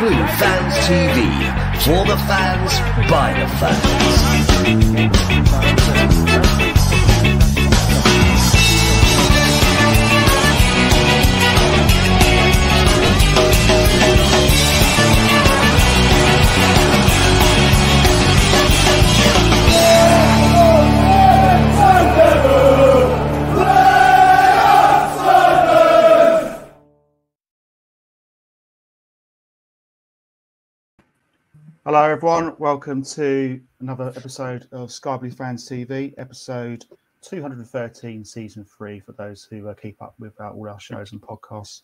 Blue Fans TV. For the fans, by the fans. Hello, everyone. Welcome to another episode of Sky Blue Fans TV, episode 213, season three, for those who uh, keep up with uh, all our shows and podcasts.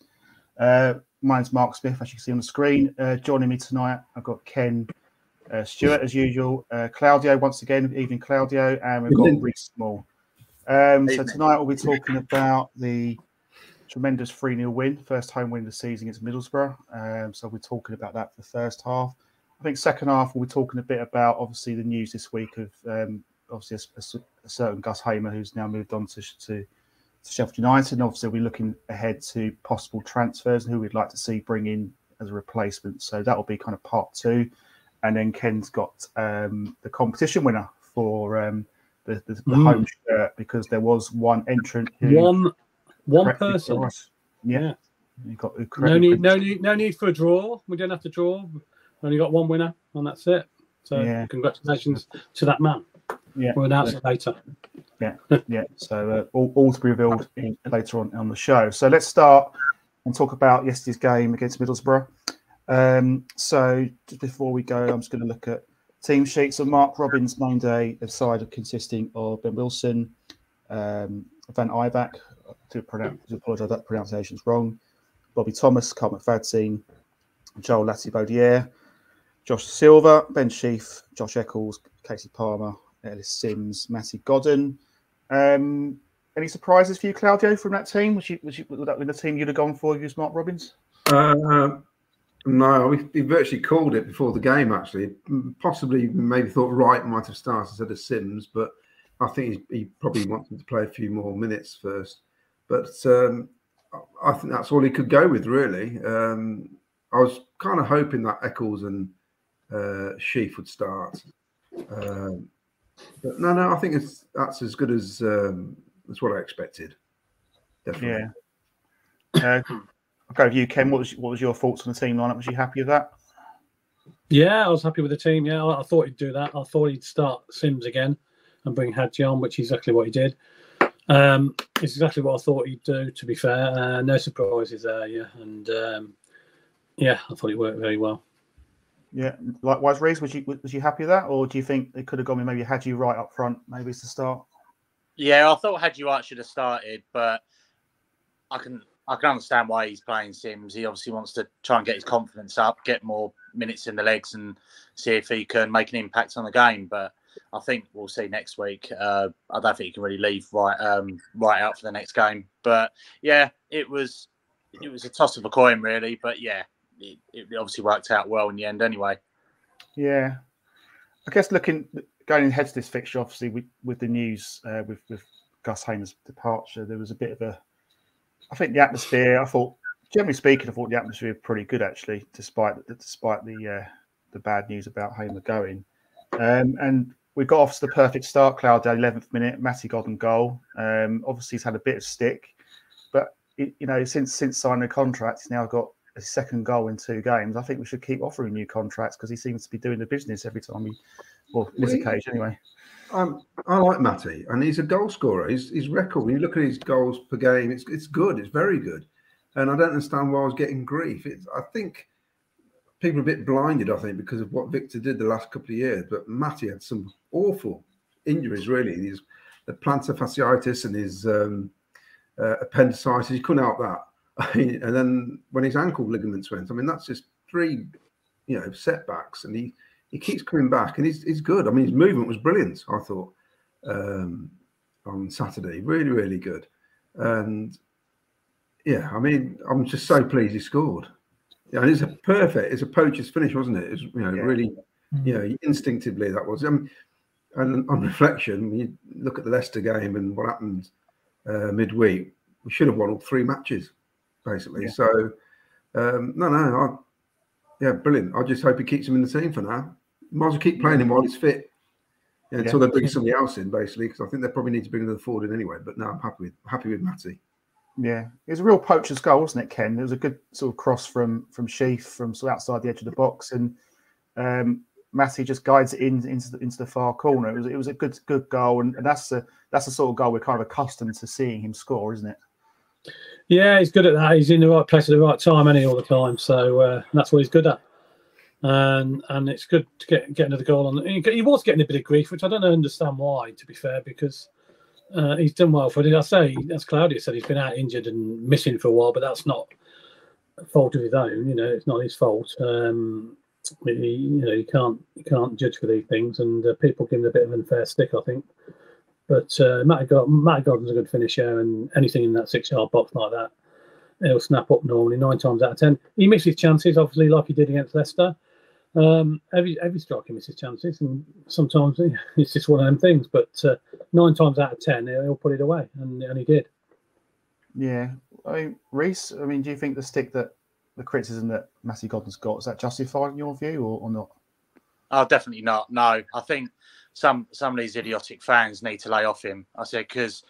Uh, my name's Mark Smith, as you can see on the screen. Uh, joining me tonight, I've got Ken uh, Stewart, as usual, uh, Claudio, once again, evening Claudio, and we've got Rhys Small. Um, so tonight we'll be talking about the tremendous 3 0 win, first home win of the season against Middlesbrough. Um, so we're talking about that for the first half. I think second half we'll be talking a bit about obviously the news this week of um, obviously a, a, a, certain Gus Hamer who's now moved on to, to, to Sheffield United, and obviously we're looking ahead to possible transfers and who we'd like to see bring in as a replacement. So that will be kind of part two, and then Ken's got um, the competition winner for um, the, the, the mm. home shirt because there was one entrant who one one person. Yeah. yeah. Got, no need, no need, no need for a draw. We don't have to draw only got one winner, and that's it. So yeah. congratulations to that man. Yeah, we'll announce yeah. it later. Yeah, yeah. So uh, all, all to be revealed in, later on on the show. So let's start and talk about yesterday's game against Middlesbrough. Um, so just before we go, I'm just going to look at team sheets. So Mark Robins named a, a side consisting of Ben Wilson, um, Van Ewijk, to, pronounce, to apologise that pronunciation is wrong, Bobby Thomas, Carl McFadzean, Joel Latibeaudiere, Josh Silver, Ben Sheaf, Josh Eccles, Casey Palmer, Ellis Sims, Matty Godden. Um, any surprises for you, Claudio, from that team? Was, you, was, you, was that been the team you'd have gone for? You, Mark Robins? Uh, no, we, we, virtually called it before the game. Actually, possibly maybe thought Wright might have started instead of Sims, but I think he, he probably wanted to play a few more minutes first. But um, I think that's all he could go with, really. Um, I was kind of hoping that Eccles and uh, Sheaf would start. Um, but no, no, I think it's that's as good as um, that's what I expected. Definitely. Yeah. Uh, I'll go with you, Ken. What was what was your thoughts on the team lineup? Was you happy with that? Yeah, I was happy with the team. Yeah, I, I thought he'd do that. I thought he'd start Sims again and bring Haji on, which is exactly what he did. Um, it's exactly what I thought he'd do. To be fair, uh, no surprises there. Yeah, and um, yeah, I thought it worked very well. Yeah. Likewise, Rhys, was you was you happy with that, or do you think it could have gone maybe Haji Wright up front, maybe to start? Yeah, I thought Haji Wright should have started, but I can I can understand why he's playing Sims. He obviously wants to try and get his confidence up, get more minutes in the legs, and see if he can make an impact on the game. But I think we'll see next week. Uh, I don't think he can really leave Wright um, Wright out for the next game. But yeah, it was it was a toss of a coin, really. But yeah, it, it obviously worked out well in the end anyway. Yeah, I guess looking going ahead to this fixture, obviously with, with the news uh, with with Gus Hamer's departure, there was a bit of a. I think the atmosphere. I thought, generally speaking, I thought the atmosphere was pretty good actually, despite despite the uh, the bad news about Hamer going. Um, and we got off to the perfect start. Cloud 11th minute, Matty Godden goal. Um, obviously, he's had a bit of stick, but it, you know, since since signing the contract, he's now got a second goal in two games, I think we should keep offering new contracts because he seems to be doing the business every time he, well, this occasion anyway. Um, I like Matty, and he's a goal scorer. His, his record, when you look at his goals per game, it's it's good. It's very good, and I don't understand why I was getting grief. It's, I think people are a bit blinded, I think, because of what Victor did the last couple of years. But Matty had some awful injuries, really. His the plantar fasciitis and his um, uh, appendicitis. He couldn't help that and then when his ankle ligaments went, I mean, that's just three, you know, setbacks, and he he keeps coming back, and he's he's good. I mean, his movement was brilliant. I thought um, on Saturday, really, really good, and yeah, I mean, I'm just so pleased he scored. Yeah, and it's a perfect, it's a poacher's finish, wasn't it? It's you know, yeah. really, you know, instinctively that was. Um, and on reflection, you look at the Leicester game and what happened uh, midweek. We should have won all three matches basically. Yeah. So um, no, no, Yeah, brilliant. I just hope he keeps him in the team for now. Might as well keep playing him while he's fit. Yeah, until they bring somebody else in, basically, because I think they probably need to bring another forward in anyway. But no, I'm happy with happy with Matty. Yeah, it was a real poacher's goal, wasn't it, Ken? It was a good sort of cross from from Sheaf from sort of outside the edge of the box, and um, Matty just guides it in into the, into the far corner. It was it was a good good goal, and, and that's the that's the sort of goal we're kind of accustomed to seeing him score, isn't it? Yeah, he's good at that. He's in the right place at the right time, any all the time. So uh, that's what he's good at. And and it's good to get get another goal on. He, was getting a bit of grief, which I don't understand why. To be fair, because uh, he's done well for it. I say, as Claudia said, he's been out injured and missing for a while, but that's not a fault of his own. You know, it's not his fault. Um, he, you know, you can't you can't judge for these things, and uh, people give him a bit of an unfair stick, I think. But uh, Matt, God, Matt Godden's a good finisher, and anything in that six-yard box like that, he'll snap up normally nine times out of ten. He misses chances, obviously, like he did against Leicester. Um, every every striker misses chances, and sometimes it's just one of them things. But uh, nine times out of ten, he'll, he'll put it away, and, and he did. Yeah, I mean, Rhys. I mean, do you think the stick that the criticism that Matty Godden's got is that justified in your view or, or not? Oh, definitely not. No, I think some some of these idiotic fans need to lay off him. I said because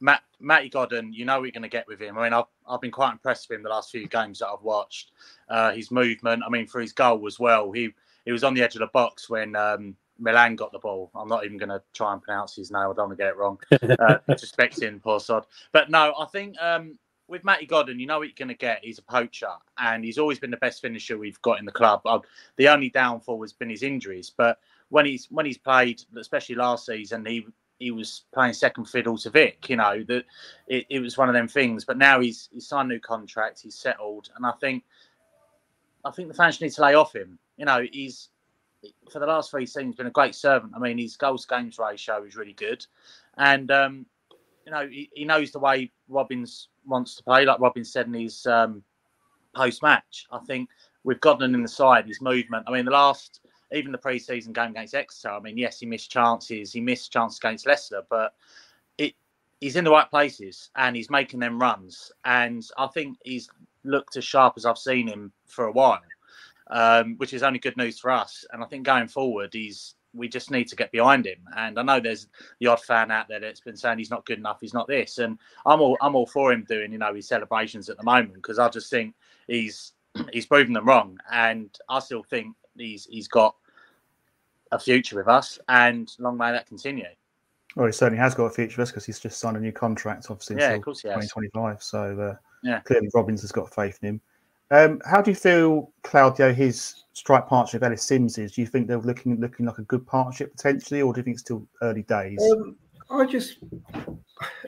Matt Matty Godden, you know what you're going to get with him. I mean, I've I've been quite impressed with him the last few games that I've watched. Uh, his movement, I mean, for his goal as well. He he was on the edge of the box when um, Milan got the ball. I'm not even going to try and pronounce his name. I don't want to get it wrong. Uh, disrespecting poor sod. But no, I think um, with Matty Godden, you know what you're going to get. He's a poacher, and he's always been the best finisher we've got in the club. Uh, the only downfall has been his injuries, but when he's when he's played, especially last season, he he was playing second fiddle to Vic. You know that it, it was one of them things. But now he's he's signed a new contract, he's settled, and I think I think the fans need to lay off him. You know, he's for the last three seasons been a great servant. I mean, his goals games ratio is really good, and um, you know he, he knows the way Robins wants to play. Like Robins said in his um, post match, I think with Godden in the side, his movement. I mean, the last even the pre-season game against Exeter. I mean, yes, he missed chances. He missed chances against Leicester, but it he's in the right places and he's making them runs. And I think he's looked as sharp as I've seen him for a while, um, which is only good news for us. And I think going forward, he's we just need to get behind him. And I know there's the odd fan out there that's been saying he's not good enough, he's not this, and I'm all I'm all for him doing you know his celebrations at the moment because I just think he's he's proven them wrong, and I still think he's he's got a future with us, and long may that continue. Well, he certainly has got a future with us because he's just signed a new contract, obviously, Yeah, until of course he has. 2025. So uh, Yeah. clearly Robins has got faith in him. Um, how do you feel, Claudio, his strike partnership with Ellis Sims is? Do you think they're looking looking like a good partnership potentially, or do you think it's still early days? Um, I just,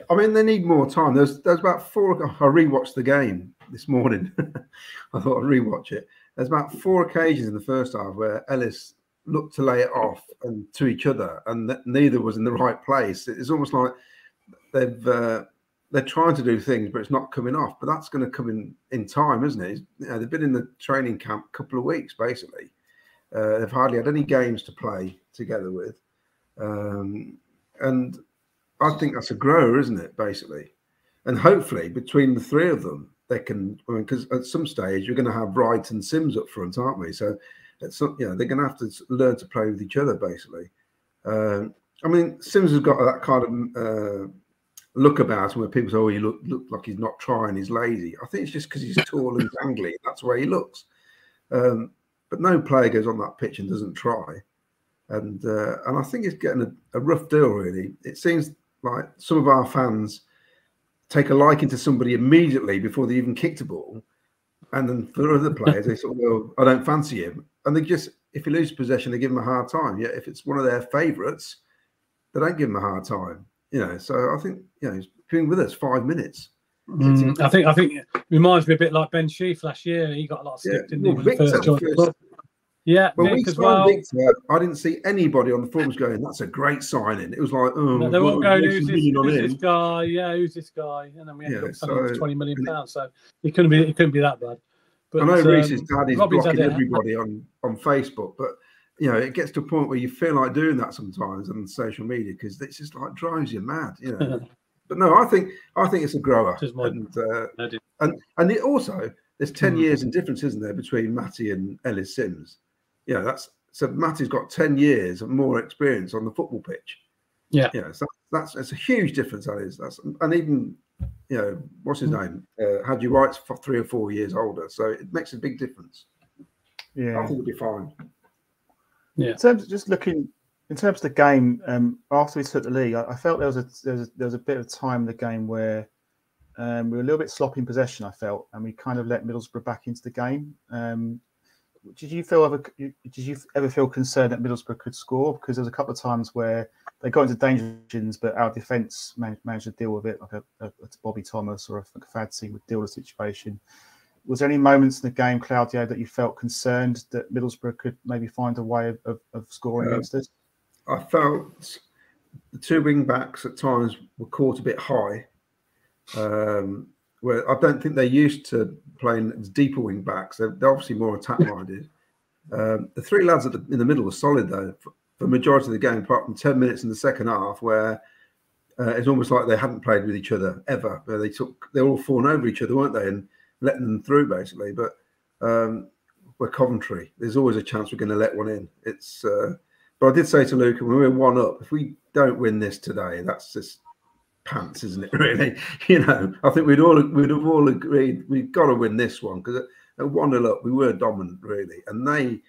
I mean, they need more time. There's there's about four. I rewatched the game this morning. I thought I'd rewatch it. There's about four occasions in the first half where Ellis looked to lay it off and to each other, and neither was in the right place. It's almost like they've uh, they're trying to do things, but it's not coming off. But that's going to come in in time, isn't it? You know, they've been in the training camp a couple of weeks, basically. Uh, they've hardly had any games to play together with, um, and I think that's a grower, isn't it? Basically, and hopefully between the three of them, they can. I mean, because at some stage you're going to have Wright and Sims up front, aren't we? So, it's some, you know, they're going to have to learn to play with each other, basically. Um, I mean, Sims has got that kind of uh, look about him where people say, "Oh, he look look like he's not trying, he's lazy." I think it's just because he's tall and gangly. That's way he looks. Um, but no player goes on that pitch and doesn't try, and uh, and I think it's getting a, a rough deal. Really, it seems like some of our fans take a liking to somebody immediately before they even kicked a ball, and then for other players, they sort of go, "I don't fancy him," and they just if he loses possession, they give him a hard time. Yet if it's one of their favourites, they don't give him a hard time. You know, so I think you know he's been with us five minutes. Mm, I think I think it reminds me a bit like Ben Sheaf last year. He got a lot of Yeah, stick, didn't he, well, Victor first first- club? Yeah, When we Vic as signed well. Victor, I didn't see anybody on the forums going, "That's a great signing." It was like, "Oh, No, they were all well, going, who's this, who's this guy? Yeah, who's this guy? And then we ended Yeah, up selling so- twenty million pounds. So it couldn't be it couldn't be that bad. But I know Rhys's um, dad is blocking everybody on, on Facebook, but you know, it gets to a point where you feel like doing that sometimes on social media because it's just like drives you mad, you know. But no, I think I think it's a grower, and uh, and and it also there's ten Mm. years in difference, isn't there, between Matty and Ellis Sims? Yeah, that's so Matty's got ten years of more experience on the football pitch. Yeah. yeah, so that's that's a huge difference. That is, that's and even you know what's his name? Uh, Haji Wright's for three or four years older, so it makes a big difference. Yeah. I think it'll be fine. Yeah. In terms of just looking in terms of the game, um, after we took the league, I, I felt there was a there was a, there was a bit of time in the game where um, we were a little bit sloppy in possession. I felt, and we kind of let Middlesbrough back into the game. Um, did you feel ever? Did you ever feel concerned that Middlesbrough could score? Because there was a couple of times where they got into danger zones, but our defence managed, managed to deal with it, like a, a, a Bobby Thomas or a McFadzean would deal with the situation. Was there any moments in the game, Claudio, that you felt concerned that Middlesbrough could maybe find a way of, of, of scoring Uh, against us? I felt the two wing backs at times were caught a bit high. Um, where I don't think they're used to playing deeper wing backs. They're, they're obviously more attack minded. um, the three lads the, in the middle were solid though for the majority of the game, apart from ten minutes in the second half, where uh, it's almost like they hadn't played with each other ever. Where they took they all falling over each other, weren't they, and letting them through basically. But um, we're Coventry. There's always a chance we're going to let one in. It's uh, but I did say to Luca when we were one up, if we don't win this today, that's just pants, isn't it? Really, you know. I think we'd all we'd have all agreed we've got to win this one because at one up we were dominant really, and they.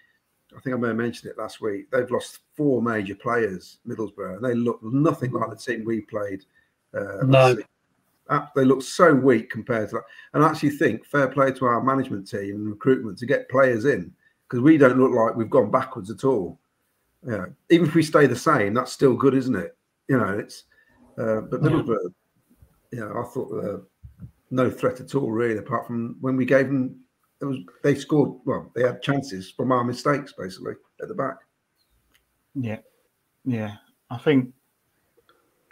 I think I may have mentioned it last week. They've lost four major players, Middlesbrough, and they look nothing like the team we played. Uh, No. They look so weak compared to that. And I actually think fair play to our management team and recruitment to get players in because we don't look like we've gone backwards at all. Yeah, even if we stay the same, that's still good, isn't it? You know, it's. Uh, but Yeah. Middlesbrough, you know, I thought uh, no threat at all, really, apart from when we gave them. It was they scored. Well, they had chances from our mistakes, basically at the back. Yeah, yeah. I think,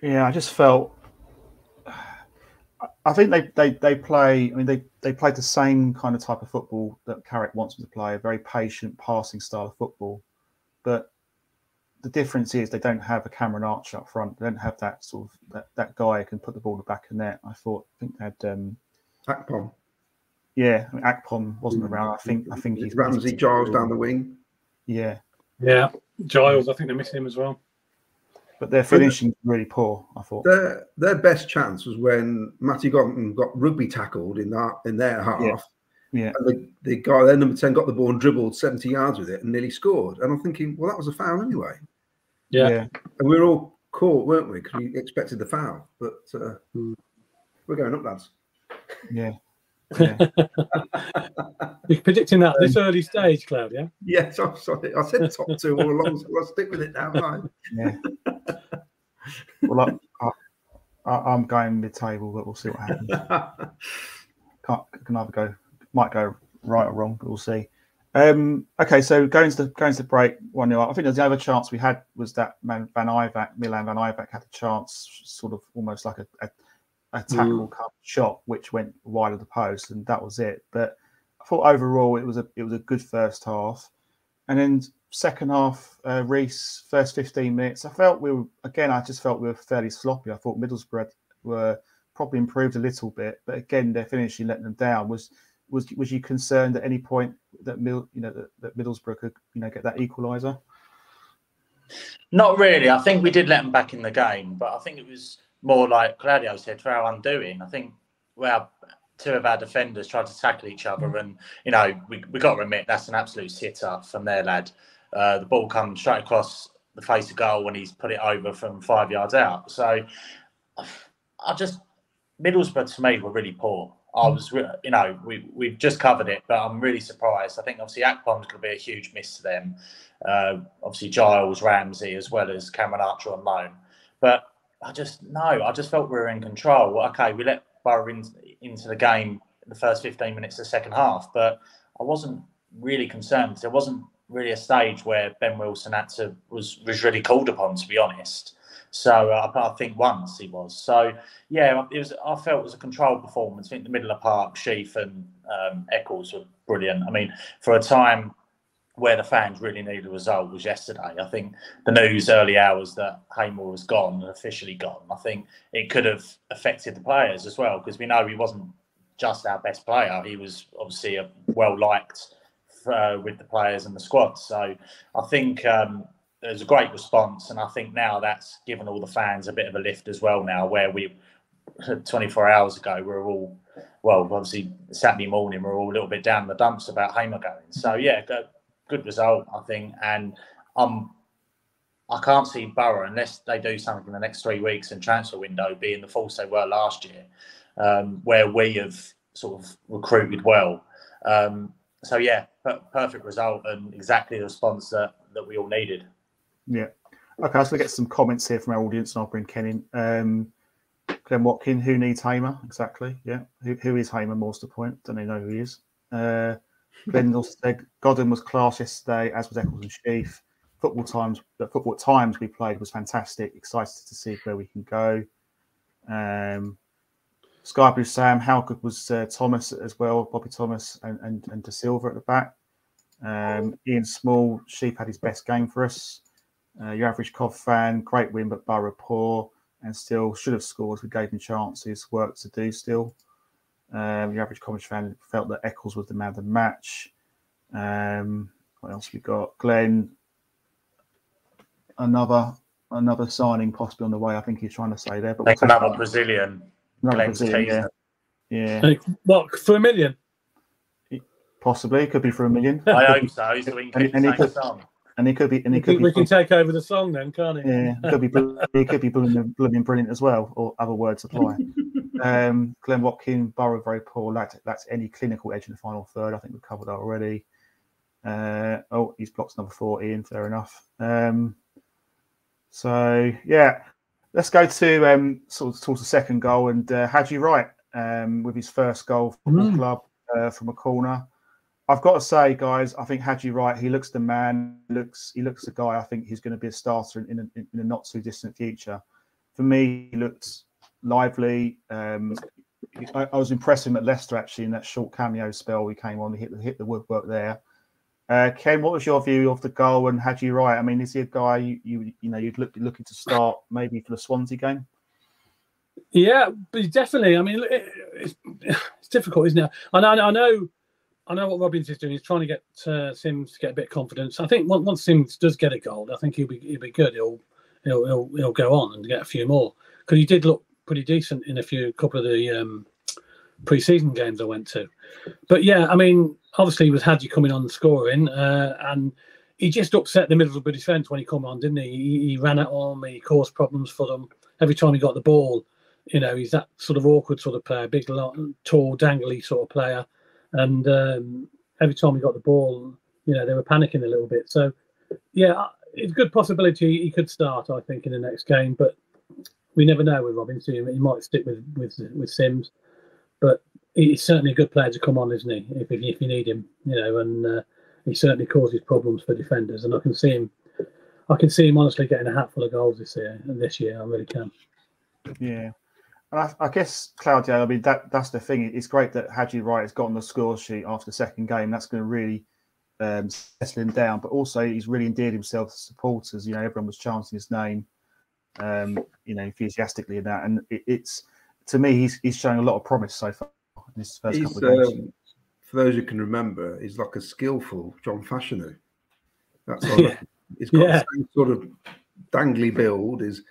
yeah, I just felt. I- think they, they, they play. I mean, they, they played the same kind of type of football that Carrick wants them to play. A very patient, passing style of football, but the difference is they don't have a Cameron Archer up front. They don't have that sort of that, that guy who can put the ball in the back of the net. I thought. I think they had. Um, Akpom, yeah, I mean, Akpom wasn't around. I think. I think he's Ramsey Giles down the wing. Yeah, Yeah, Giles. I think they're missing him as well. but their finishing really poor. I thought. Their their best chance was when Matty Godden got rugby tackled in that in their half. Yeah. Yeah. And the, the guy, their number 10, got the ball and dribbled 70 yards with it and nearly scored. And I'm thinking, well, that was a foul anyway. Yeah. yeah. And we were all caught, weren't we? Because we expected the foul. But uh, Hmm. we're going up, lads. Yeah. Yeah. You're predicting that at this early stage, Claudia. Yes, I'm sorry. I said top two all along, so I'll stick with it now. haven't yeah. Well, I, I, I'm going mid-table, but we'll see what happens. Can't, can either go, might go right or wrong, we'll see. Um, okay, so going to the going to the break one 0 I think the other chance we had was that Man, Van Ewijk, Milan Van Ewijk had a chance, sort of almost like a, a, a tackle cup shot, which went wide of the post, and that was it. But I thought overall it was a it was a good first half, and then second half, uh, Rhys first fifteen minutes, I felt we were again. I just felt we were fairly sloppy. I thought Middlesbrough were probably improved a little bit, but again, their finishing letting them down. Was was was you concerned at any point that Mill, you know, that, that Middlesbrough could, you know, get that equaliser? Not really. I think we did let them back in the game, but I think it was more like Claudio said for our undoing. I think well, two of our defenders tried to tackle each other, and you know we we got to admit that's an absolute sitter from their lad. Uh, the ball comes straight across the face of goal when he's put it over from five yards out. So I just Middlesbrough to me were really poor. I was, you know, we we've just covered it, but I'm really surprised. I think obviously Akpom's going to be a huge miss to them. Uh, obviously Giles, Ramsey, as well as Cameron Archer on loan. But I just no, I just felt we were in control. Okay, we let Borough in, into the game the first 15 minutes of the second half, but I wasn't really concerned. There wasn't really a stage where Ben Wilson had to was was really called upon, to be honest. So uh, I think once he was. So yeah, it was. I felt it was a controlled performance. I think the middle of the park, Sheaf and um, Eccles were brilliant. I mean, for a time where the fans really needed a result was yesterday. I think the news early hours that Hamer was gone and officially gone, I think it could have affected the players as well because we know he wasn't just our best player. He was obviously a well liked uh, with the players and the squad. So I think um, there's a great response, and I think now that's given all the fans a bit of a lift as well. Now where we 24 hours ago we we're all well, obviously Saturday morning we we're all a little bit down the dumps about Hamer going. So yeah, good, good result I think, and um. I can't see Borough unless they do something in the next three weeks and transfer window being the force they were last year, um, where we have sort of recruited well. Um, so yeah, perfect result and exactly the response that, that we all needed. Yeah. Okay, so we get some comments here from our audience, and I'll bring Ken in. Um, Glenn Watkin, who needs Hamer? Exactly. Yeah. Who, who is Hamer? More to the point. Don't they know who he is? Uh, Glenn also said Godden was class yesterday, as was Eccles and Sheaf. Football times, the football times we played was fantastic. Excited to see where we can go. Um, Sky Blue Sam, how good was uh, Thomas as well? Bobby Thomas and and, and Dasilva at the back. Um, Ian Small, Sheaf had his best game for us. Uh, your average Cov fan, great win, but Borough poor and still should have scored. We gave him chances, work to do still. Um, your average Coventry fan felt that Eccles was the man of the match. Um, what else we got? Glenn, another another signing possibly on the way. I think he's trying to say there. But we'll another Brazilian. Another Brazilian, yeah. yeah. What for a million? Possibly, could be for a million. I hope so. He's doing and, and, he could, song. And he could be, and he could we, be. We can take over the song then, can't he? Yeah, could be. he could be blooming, blooming brilliant as well, or other words apply. um, Glenn Watkin, Borough very poor. That, that's any clinical edge in the final third. I think we've covered that already. Uh, oh, he's blocked number four, Ian. Fair enough. Um, so yeah, let's go to um, sort of towards the second goal and uh, Haji Wright um, with his first goal for the mm. club uh, from a corner. I've got to say, guys, I think Haji Wright. He looks the man. Looks he looks the guy. I think he's going to be a starter in, in, in a not too distant future. For me, he looked lively. Um, I, I, was impressed with him at Leicester actually in that short cameo spell. We came on, he hit the hit the woodwork there. Uh, Ken, what was your view of the goal and Haji Wright? I mean, is he a guy you you, you know you'd look looking to start maybe for the Swansea game? Yeah, but definitely. I mean, it's, it's difficult, isn't it? And I, I know I know what Robins is doing. He's trying to get uh, Sims to get a bit of confidence. I think once, once Sims does get a goal, I think he'll be he'll be good. He'll he'll he'll, he'll go on and get a few more because he did look pretty decent in a few couple of the um, pre-season games I went to. But yeah, I mean, obviously with Haji coming on scoring, uh, and he just upset the middle of the defence when he come on, didn't he? he? He ran at on, he caused problems for them every time he got the ball. You know, he's that sort of awkward sort of player, big, tall, dangly sort of player and um, every time he got the ball, you know, they were panicking a little bit. So, yeah, it's a good possibility he could start, I think, in the next game, but we never know with Robinson. He might stick with with with Sims, but he's certainly a good player to come on, isn't he? If if you need him, you know, and uh, he certainly causes problems for defenders, and I can see him. I can see him honestly getting a hatful of goals this year and this year. I really can. Yeah, and I, I, guess Claudio, I mean that that's the thing. It's great that Haji Wright has got on the score sheet after the second game. That's going to really um, settle him down. But also, he's really endeared himself to supporters. You know, everyone was chanting his name, um, you know, enthusiastically in that. And it, it's to me, he's he's showing a lot of promise so far in his first he's, couple of games. Um, for those who can remember, he's like a skillful John Fashanu. That's all. yeah. He's got yeah. the same sort of dangly build. Is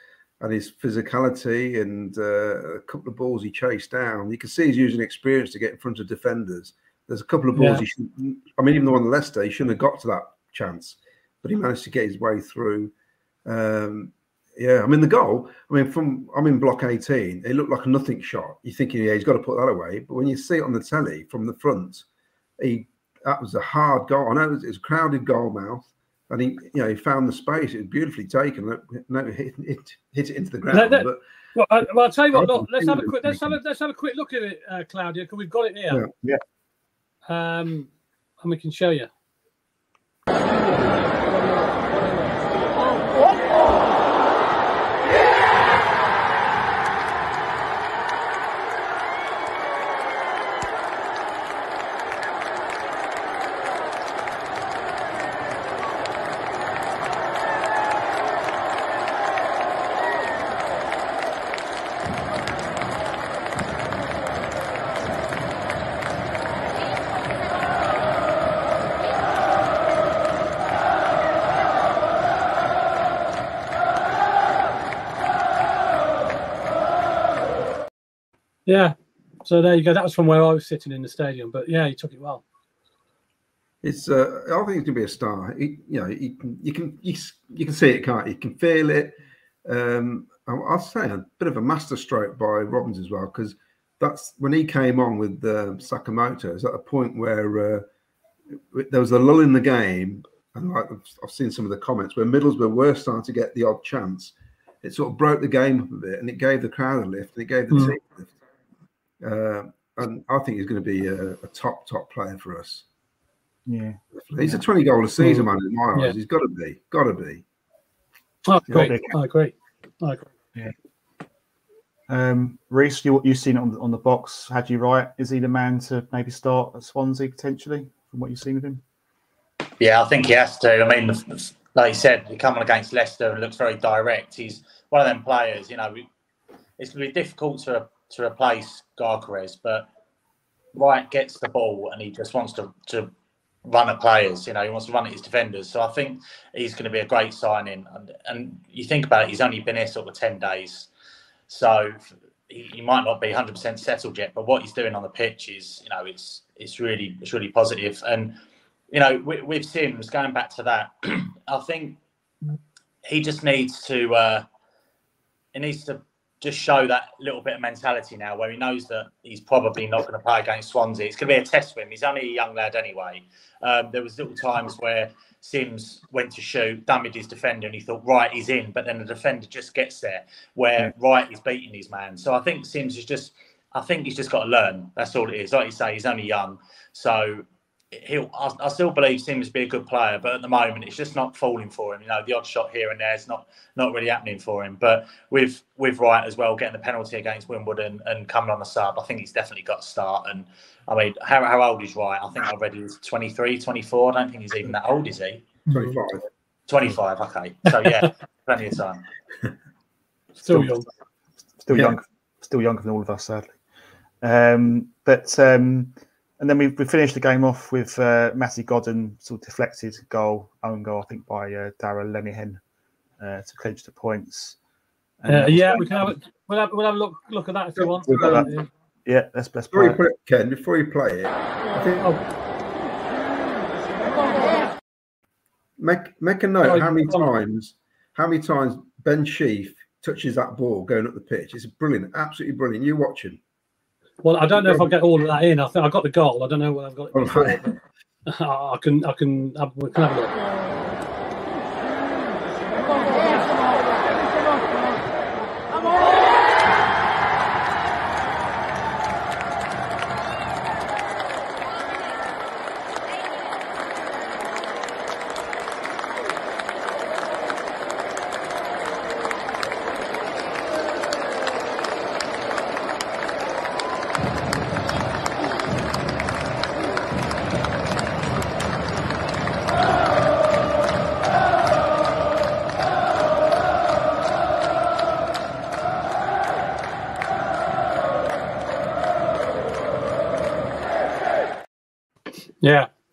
and his physicality and uh, a couple of balls he chased down. You can see he's using experience to get in front of defenders. There's a couple of balls yeah. he should I mean, even the one on Leicester, he shouldn't have got to that chance, but he managed to get his way through. Um, yeah, I mean the goal. I mean, from I'm in block 18. It looked like a nothing shot. You're thinking, yeah, he's got to put that away. But when you see it on the telly from the front, he that was a hard goal. I know it was, it was crowded goal mouth and he, you know, he found the space. It was beautifully taken. No, hit, hit, hit it into the ground. No, no, but well, I, well, I'll tell you what. Look, let's have a quick. Let's have a let's have a quick look at it, uh, Claudia, because we've got it here. Yeah. yeah. Um, and we can show you. So there you go. That was from where I was sitting in the stadium. But yeah, he took it well. It's. Uh, I think it's gonna be a star. He, you know, you can you can you, you can see it, can't you? You can feel it. Um, I'll say a bit of a masterstroke by Robins as well because that's when he came on with uh, Sakamoto. Is at a point where uh, there was a lull in the game, and like I've- I've seen some of the comments where Middlesbrough were starting to get the odd chance. It sort of broke the game up a bit, and it gave the crowd a lift, and it gave the Mm. team a lift. Uh, and I think he's going to be a, a top top player for us. Yeah. He's a 20 goal a season Mm. man in my eyes. Yeah. He's got to be. Got to be. I Yeah. agree. I agree. I agree. Yeah. Um, Rhys, you you've seen it on the, on the box. Haji Wright? Is he the man to maybe start at Swansea potentially from what you've seen of him? Yeah, I think he has to. I mean, like you said, he come on against Leicester and looks very direct. He's one of them players. You know, it's going to be difficult to to replace Gyökeres, but Wright gets the ball and he just wants to to run at players. You know, he wants to run at his defenders. So I think he's going to be a great signing. And, and you think about it, he's only been here sort of ten days, so he, he might not be 100% settled yet. But what he's doing on the pitch is, you know, it's it's really it's really positive. And you know, with, with Sims, going back to that, I think he just needs to uh, he needs to just show that little bit of mentality now, where he knows that he's probably not going to play against Swansea. It's going to be a test for him. He's only a young lad anyway. Um, there was little times where Sims went to shoot, damaged his defender, and he thought, right, he's in, but then the defender just gets there, where Wright is beating his man. So I think Sims is just, I think he's just got to learn. That's all it is. Like you say, he's only young, so he'll. I, I still believe Sims to be a good player, but at the moment it's just not falling for him. You know, the odd shot here and there is not not really happening for him. But with with Wright as well, getting the penalty against Wimbledon and coming on the sub, I think he's definitely got to start. And I mean, how, how old is Wright? I think I read he's was 23, 24. I don't think he's even that old, is he? 25. 25. Okay, so yeah, plenty of time. Still young. Still Yeah. young, still younger than all of us, sadly. Um, but um, and then we, we finished the game off with uh, Matty Godden sort of deflected goal, own goal, I think by uh, Darragh Lenihan uh, to clinch the points. Uh, yeah, we can have a, we'll have we'll have a look look at that if you want. We've got that. Yeah. yeah, let's let's Before play you it. it, Ken, before you play it, I think Oh, make make a note Oh, how many come times how many times Ben Sheaf touches that ball going up the pitch. It's brilliant, absolutely brilliant. You watch him. Well, I don't know if I'll get all of that in. I think I got the goal. I don't know what I've got it before. I can I can we can have a look.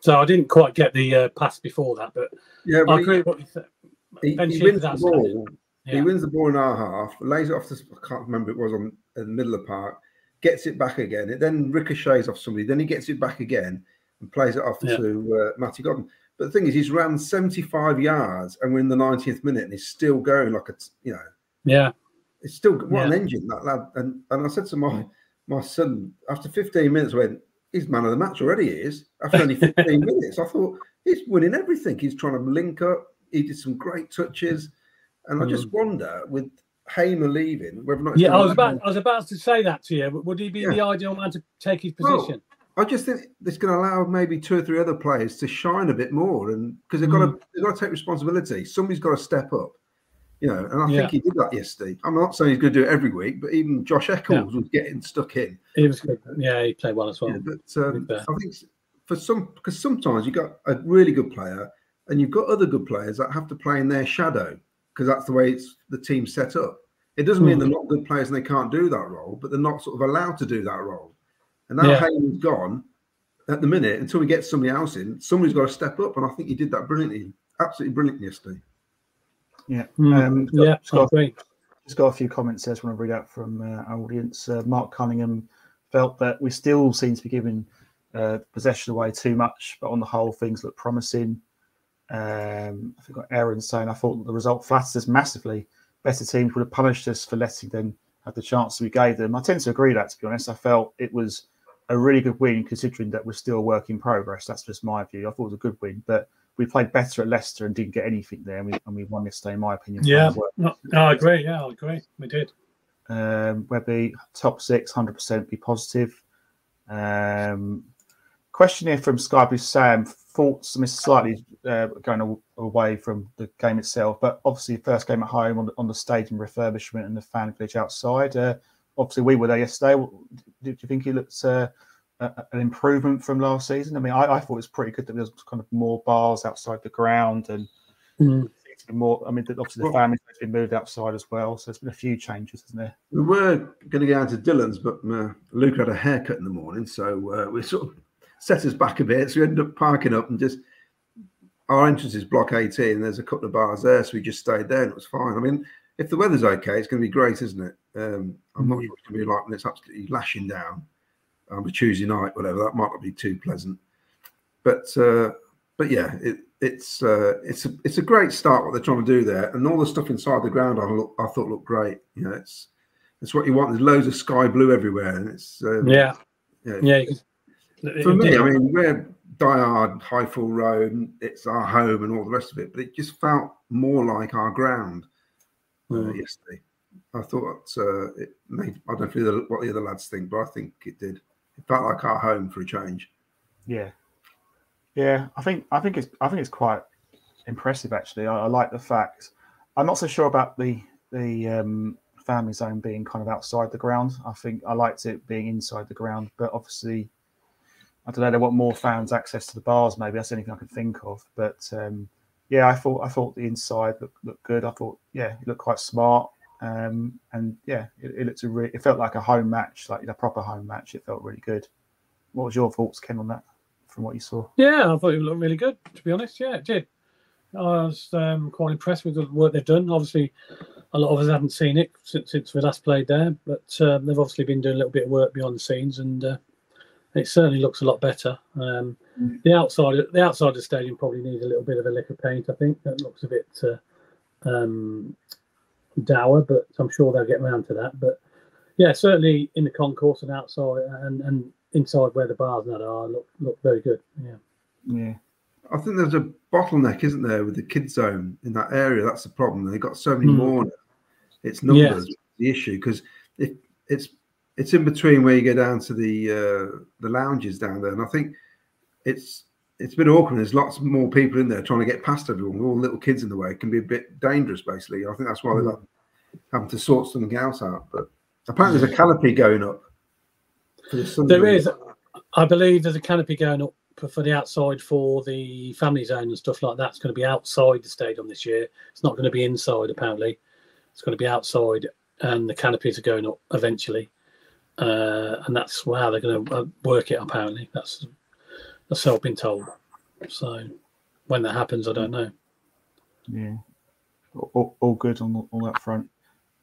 So I didn't quite get the uh, pass before that, but Yeah, I agree he, with what you said. he, he wins the ball. He wins the ball in our half, lays it off the I can't remember it was on in the middle of the park, gets it back again. It then ricochets off somebody, then he gets it back again and plays it off Yeah. to uh, Matty Godden. But the thing is, he's ran 75 yards and we're in the 90th minute and he's still going like a, you know, Yeah. it's still what an engine that lad. And and I said to my my son after 15 minutes, I went, he's man of the match already. Is after only 15 minutes. I thought he's winning everything. He's trying to link up. He did some great touches, and I just wonder with Hamer leaving whether or not. Yeah, I was about I was about to say that to you. Would he be Yeah. the ideal man to take his Well, position? I just think it's going to allow maybe two or three other players to shine a bit more, and because they've got Mm. to they've got to take responsibility. Somebody's got to step up, you know. And I Yeah. think he did that yesterday. I'm not saying he's going to do it every week, but even Josh Eccles was getting stuck in. He was good. Yeah, he played well as well. Yeah, but um, I think for some because sometimes you got a really good player and you've got other good players that have to play in their shadow because that's the way it's the team's set up. It doesn't mean Hmm. they're not good players and they can't do that role, but they're not sort of allowed to do that role. And now Yeah. Hayden's gone at the minute until we get somebody else in. Somebody's got to step up, and I think he did that brilliantly, absolutely brilliant yesterday. Yeah. Mm, Um, yeah, I agree. Just got a few comments there. I just want to read out from uh, our audience. Uh, Mark Cunningham felt that we still seem to be giving uh, possession away too much, but on the whole, things look promising. Um, I think got Aaron saying I thought the result flatters us massively. Better teams would have punished us for letting them have the chance we gave them. I tend to agree that, to be honest. I felt it was a really good win considering that we're still a work in progress. That's just my view. I thought it was a good win, but we played better at Leicester and didn't get anything there, and we, and we won yesterday, in my opinion. Yeah, no, no, I agree. Yeah, I agree. We did. Um, Webby, top six, 100% be positive. Um, question here from Sky Blue Sam. Thoughts, I mean, slightly uh, going away from the game itself, but obviously, first game at home on the, on the stadium refurbishment and the fan village outside. Uh, obviously, we were there yesterday. Do you think it looks uh, an improvement from last season? I mean, I, I, thought it was pretty good that there was kind of more bars outside the ground and mm. more. I mean, obviously the families have been moved outside as well, so there's been a few changes, isn't there? We were going to go down to Dylan's, but uh, Luke had a haircut in the morning, so uh, we sort of set us back a bit. So we ended up parking up and just our entrance is block 18. And there's a couple of bars there, so we just stayed there and it was fine. I mean, if the weather's okay, it's going to be great, isn't it? Um, I'm not mm. sure it's going to be like when it's absolutely lashing down on a Tuesday night, whatever. That might not be too pleasant, but uh, but yeah, it, it's uh, it's a it's a great start what they're trying to do there, and all the stuff inside the ground I, look, I thought looked great. You know, it's it's what you want. There's loads of sky blue everywhere, and it's um, yeah, yeah. yeah. For me, I mean, we're Diard, Highfield Road, it's our home and all the rest of it, but it just felt more like our ground uh, mm. yesterday. I thought uh, it made, I don't know what the other lads think, but I think it did. It felt like our home for a change. Yeah, yeah. I think I think it's I think it's quite impressive actually. I, I like the fact. I'm not so sure about the the um, family zone being kind of outside the ground. I think I liked it being inside the ground, but obviously, I don't know. They want more fans access to the bars. Maybe that's anything I can think of. But um, yeah, I thought I thought the inside looked, looked good. I thought yeah, it looked quite smart. Um, and yeah, it, it looked a re- it felt like a home match, like a proper home match. It felt really good. What was your thoughts, Ken, on that from what you saw? Yeah, I thought it looked really good. To be honest, yeah, it did. I was um, quite impressed with the work they've done. Obviously, a lot of us haven't seen it since, since we last played there, but um, they've obviously been doing a little bit of work behind the scenes, and uh, it certainly looks a lot better. Um, mm. The outside, the outside of the stadium probably needs a little bit of a lick of paint. I think that looks a bit uh, dour, but I'm sure they'll get around to that. But yeah, certainly in the concourse and outside and, and inside where the bars and that are look look very good. Yeah. Yeah. I think there's a bottleneck, isn't there, with the kids zone in that area? That's the problem. They've got so many mm. more. It's numbers yes. the issue because it, it's it's in between where you go down to the uh, the lounges down there, and I think it's it's a bit awkward. There's lots more people in there trying to get past everyone. All little kids in the way it can be a bit dangerous. Basically, I think that's why they're mm. having to sort something else out. But apparently, there's a canopy going up. there is, I believe, there's a canopy going up for the outside for the family zone and stuff like that. It's going to be outside the stadium this year. It's not going to be inside. Apparently, it's going to be outside, and the canopies are going up eventually. Uh, and that's how they're going to uh, work it. Apparently, that's that's how I've been told. So when that happens, I don't know. Yeah, all, all good on all that front.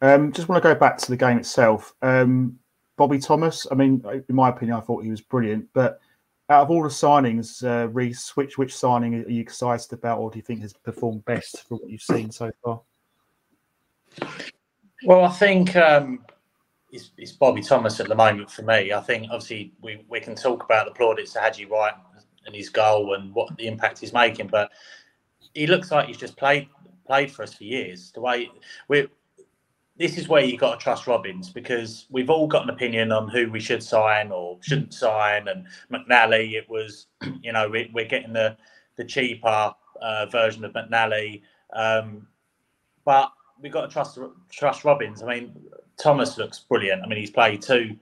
Um, just want to go back to the game itself. Um, Bobby Thomas. I mean, in my opinion, I thought he was brilliant. But out of all the signings, uh, Rhys, which which signing are you excited about, or do you think has performed best for what you've seen so far? Well, I think um, it's, it's Bobby Thomas at the moment for me. I think obviously we, we can talk about the plaudits to Haji Wright and his goal and what the impact he's making. But he looks like he's just played played for us for years. The way we this is where you got to trust Robins because we've all got an opinion on who we should sign or shouldn't sign. And McNally, it was you know we, are getting the the cheaper uh, version of McNally, um, but we have got to trust trust Robins. I mean, Thomas looks brilliant. I mean, he's played two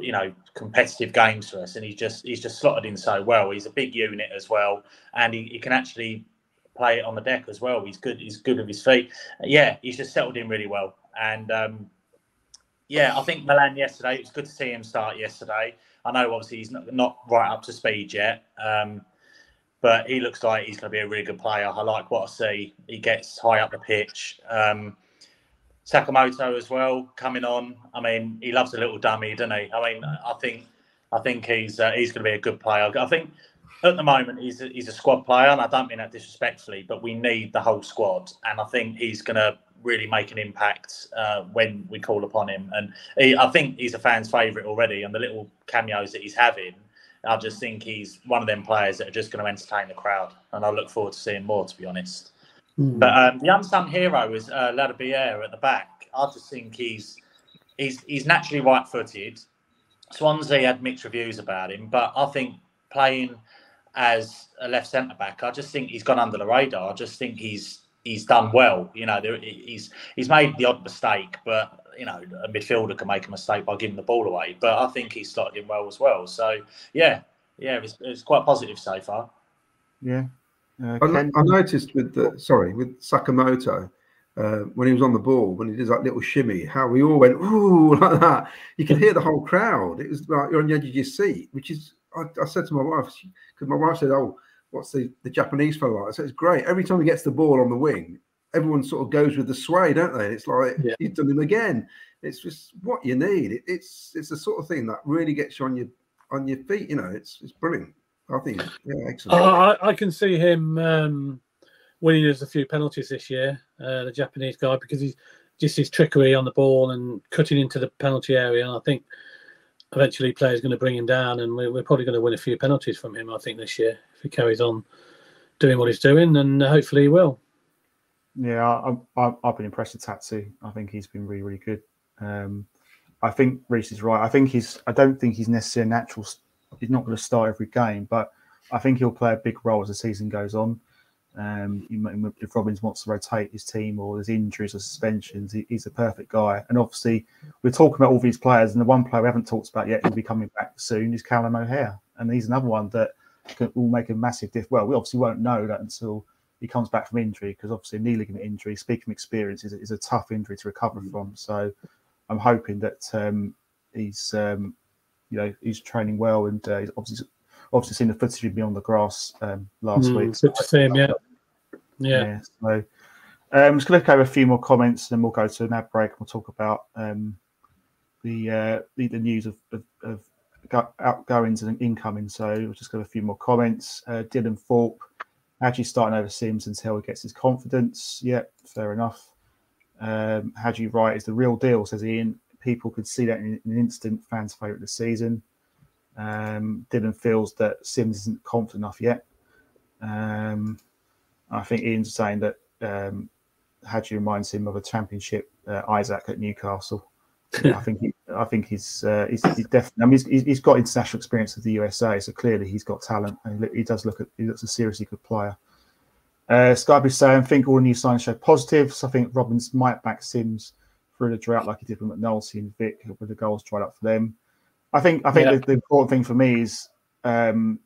you know competitive games for us, and he's just he's just slotted in so well. He's a big unit as well, and he, he can actually play it on the deck as well. He's good. He's good with his feet. Yeah, he's just settled in really well. And um, yeah, I think Milan yesterday. It was good to see him start yesterday. I know obviously he's not, not right up to speed yet, um, but he looks like he's going to be a really good player. I like what I see. He gets high up the pitch. Um, Sakamoto as well coming on. I mean, he loves a little dummy, doesn't he? I mean, I think I think he's uh, he's going to be a good player. I think at the moment he's a, he's a squad player, and I don't mean that disrespectfully, but we need the whole squad, and I think he's going to really make an impact uh, when we call upon him. And he, I think he's a fan's favourite already, and the little cameos that he's having. I just think he's one of them players that are just going to entertain the crowd, and I look forward to seeing more. To be honest, mm. but um, the unsung hero is uh, Latibeaudiere at the back. I just think he's he's he's naturally right-footed. Swansea had mixed reviews about him, but I think playing as a left centre back, I just think he's gone under the radar. I just think he's he's done well. You know, he's he's made the odd mistake, but you know, a midfielder can make a mistake by giving the ball away. But I think he's slotted in well as well. So yeah, yeah, it's, it's quite positive so far. Yeah. Uh, I, I, noticed with the sorry with Sakamoto uh, when he was on the ball when he did that little shimmy, how we all went ooh like that. You can hear the whole crowd. It was like you're on the edge of your seat, which is I, I said to my wife because my wife said, "Oh, what's the the Japanese fellow like?" So it's great. Every time he gets the ball on the wing, everyone sort of goes with the sway, don't they? It's like yeah. he's done him again. It's just what you need. It, it's it's the sort of thing that really gets you on your on your feet. You know, it's it's brilliant. I think, yeah, excellent. I, I can see him um, winning us a few penalties this year, uh, the Japanese guy, because he's just his trickery on the ball and cutting into the penalty area. And I think eventually players going to bring him down, and we're, we're probably going to win a few penalties from him. I think this year if he carries on doing what he's doing, and hopefully he will. Yeah, I, I, I've been impressed with Tatsu. I think he's been really, really good. Um, I think Rhys is right. I think he's. I don't think he's necessarily natural. He's not going to start every game, but I think he'll play a big role as the season goes on. Um, if Robins wants to rotate his team or there's injuries or suspensions, he, he's a perfect guy. And obviously, we're talking about all these players, and the one player we haven't talked about yet, who'll be coming back soon, is Callum O'Hare, and he's another one that can, will make a massive difference. Well, we obviously won't know that until he comes back from injury because obviously a knee ligament injury, speaking from experience, is, is a tough injury to recover mm. from. So I'm hoping that um, he's um, you know he's training well and uh, he's obviously obviously seen the footage of me on the grass um, last mm, week. So good to see him, yeah. Yeah. yeah so um, just going to look over a few more comments and then we'll go to an ad break and we'll talk about um, the, uh, the, the news of, of, of outgoings and incoming. So we'll just go a few more comments. Uh, Dylan Thorpe Haji starting over Sims until he gets his confidence. Yep, fair enough. Um, Haji Wright is the real deal, says Ian. People could see that in, an instant. Fans' favourite of the season. Um, Dylan feels that Sims isn't confident enough yet. Um, I think Ian's saying that um, Haji reminds him of a championship uh, Isak at Newcastle. I think he, I think he's uh, he's, he's, definitely. I mean, he's, he's got international experience with the USA, so clearly he's got talent, and he does look at he looks a seriously good player. Uh, Skype is saying, I think all new signs show positives. I think Robins might back Sims through the drought like he did with McNulty and Vic with the goals dried up for them. I think I think yeah. the, the, important thing for me is um,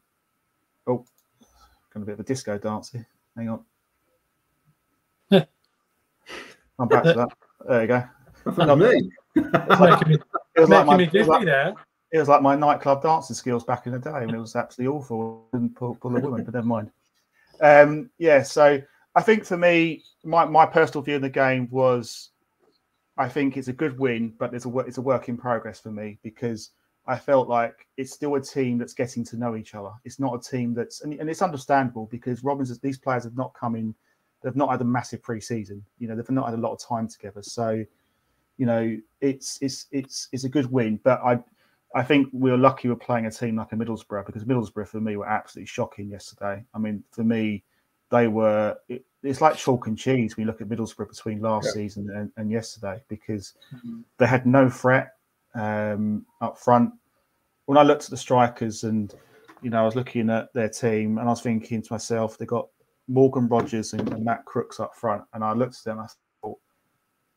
oh, kind of a bit of a disco dance here. Hang on. I'm back to that. There you go. Not me. It was like, my, it was like, there. It was like my nightclub dancing skills back in the day, and it was absolutely awful. Didn't pull, pull a woman, but never mind. Um, yeah, so I think for me, my, my personal view of the game was, I think it's a good win, but it's a it's a work in progress for me because I felt like it's still a team that's getting to know each other. It's not a team that's and, and it's understandable because Robins these players have not come in, they've not had a massive preseason. You know, they've not had a lot of time together, so you know, it's it's it's it's a good win. But I I think we were lucky we're playing a team like a Middlesbrough because Middlesbrough for me were absolutely shocking yesterday. I mean, for me, they were it's like chalk and cheese when you look at Middlesbrough between last yeah. season and, and, yesterday because mm-hmm. they had no threat um, up front. When I looked at the strikers and you know I was looking at their team and I was thinking to myself, they got Morgan Rogers and, and Matt Crooks up front, and I looked at them. I thought,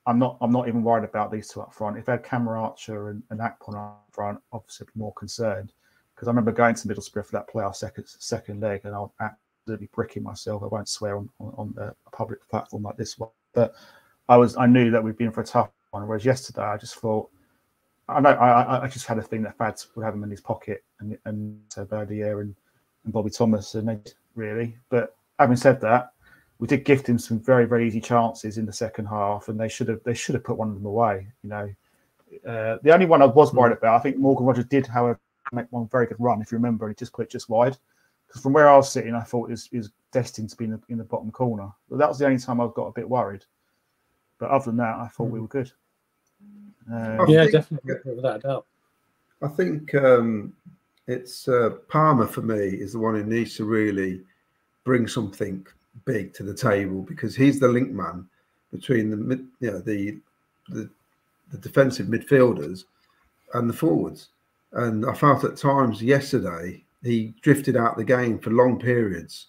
I'm not I'm not even worried about these two up front. If they had Cameron Archer and, and Akpom up front, obviously I'd be more concerned. Because I remember going to Middlesbrough for that playoff second second leg and I was absolutely bricking myself. I won't swear on, on, on a public platform like this one. But I was I knew that we'd been for a tough one. Whereas yesterday I just thought I know I, I just had a thing that Fads would have him in his pocket and and so Badier and, and Bobby Thomas and really. But having said that, we did gift him some very very easy chances in the second half, and they should have they should have put one of them away. You know, uh, the only one I was worried about, I think Morgan Rogers did, however, make one very good run. If you remember, he just put it just wide. Because from where I was sitting, I thought it was, destined to be in the, in the bottom corner. But that was the only time I got a bit worried. But other than that, I thought we were good. Um, Yeah, think- definitely, without a doubt. I think um, it's uh, Palmer for me is the one who needs to really bring something big to the table because he's the link man between the mid, you know the, the the defensive midfielders and the forwards. And I felt at times yesterday he drifted out the game for long periods.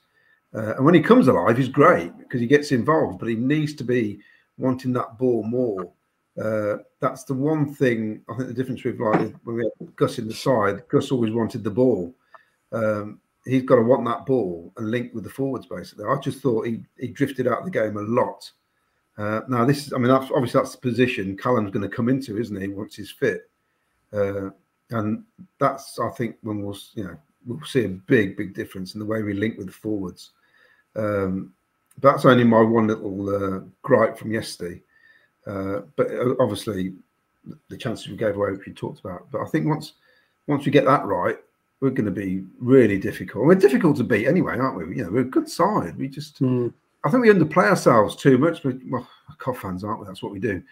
Uh, and when he comes alive, he's great because he gets involved, but he needs to be wanting that ball more. Uh, that's the one thing I think the difference with like when we had Gus in the side, Gus always wanted the ball. Um, he's got to want that ball and link with the forwards basically. I just thought he, he drifted out of the game a lot. Uh, now this is, I mean, that's, obviously that's the position Callum's going to come into, isn't he? Once he's fit, uh, and that's I think when we'll you know we'll see a big big difference in the way we link with the forwards. Um, that's only my one little uh, gripe from yesterday. Uh, but uh, obviously, the chances we gave away, which we talked about. But I think once once we get that right, we're going to be really difficult. We're difficult to beat anyway, aren't we? You know, we're a good side. We just, Mm. I think we underplay ourselves too much. We, well, COF fans, aren't we? That's what we do.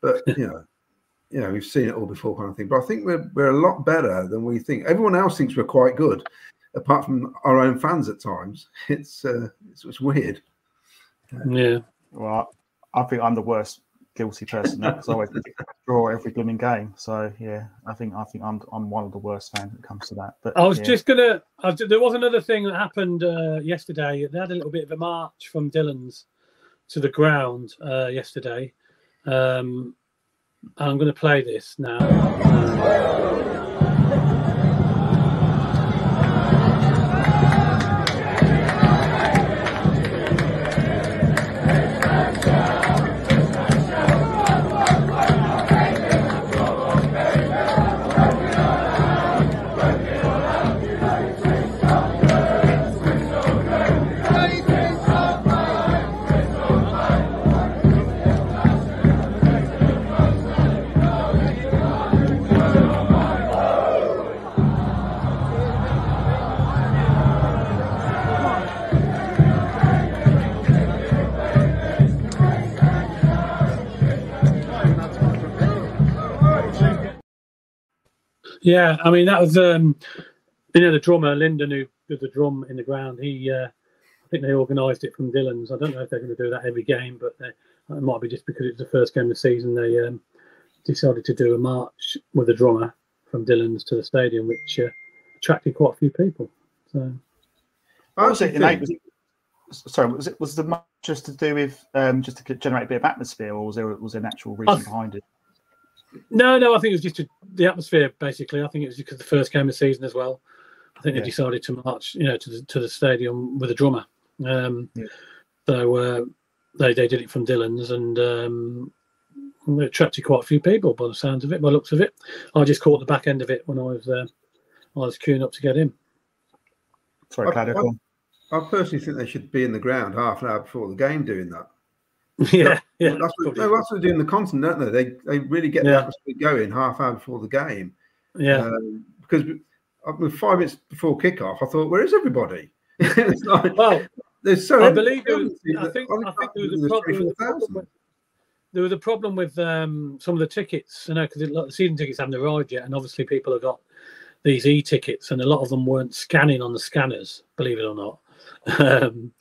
But you know, you know, we've seen it all before, kind of thing. But I think we're we're a lot better than we think. Everyone else thinks we're quite good, apart from our own fans at times. It's uh, it's, it's weird. Yeah. Well, I think I'm the worst guilty person because I always draw every blooming game. So yeah, I think I think I'm I'm one of the worst fans when it comes to that. But I was yeah. just gonna. I was, there was another thing that happened uh, yesterday. They had a little bit of a march from Dylan's to the ground uh, yesterday. Um, I'm going to play this now. Yeah, I mean that was um, you know the drummer Lyndon who did the drum in the ground. He, uh, I think they organised it from Dylan's. I don't know if they're going to do that every game, but they, it might be just because it's the first game of the season. They um, decided to do a march with a drummer from Dylan's to the stadium, which uh, attracted quite a few people. So I was it? actually Was it? Sorry, was it was the march just to do with um, just to generate a bit of atmosphere, or was there was there an actual reason th- behind it? No, no, I think it was just a, the atmosphere. Basically, I think it was because the first game of the season as well. I think Yeah. they decided to march, you know, to the to the stadium with a drummer. Um, Yeah. So uh, they they did it from Dylan's and um, it attracted quite a few people by the sounds of it, by the looks of it. I just caught the back end of it when I was uh, I was queuing up to get in. Sorry, I- Claudio. I- I personally think they should be in the ground half an hour before the game doing that. yeah, yeah, that's what, probably- no, that's what they do in the continent, don't they? They they really get the Yeah. atmosphere going half hour before the game. yeah. Um, because uh, with five minutes before kickoff, I thought, where is everybody? it's like, well, there's so I believe there was, I think I think there was a problem, three, there was a problem with there was a problem with um, some of the tickets, you know, because the season tickets haven't arrived yet, and obviously people have got these e-tickets, and a lot of them weren't scanning on the scanners, believe it or not. Um,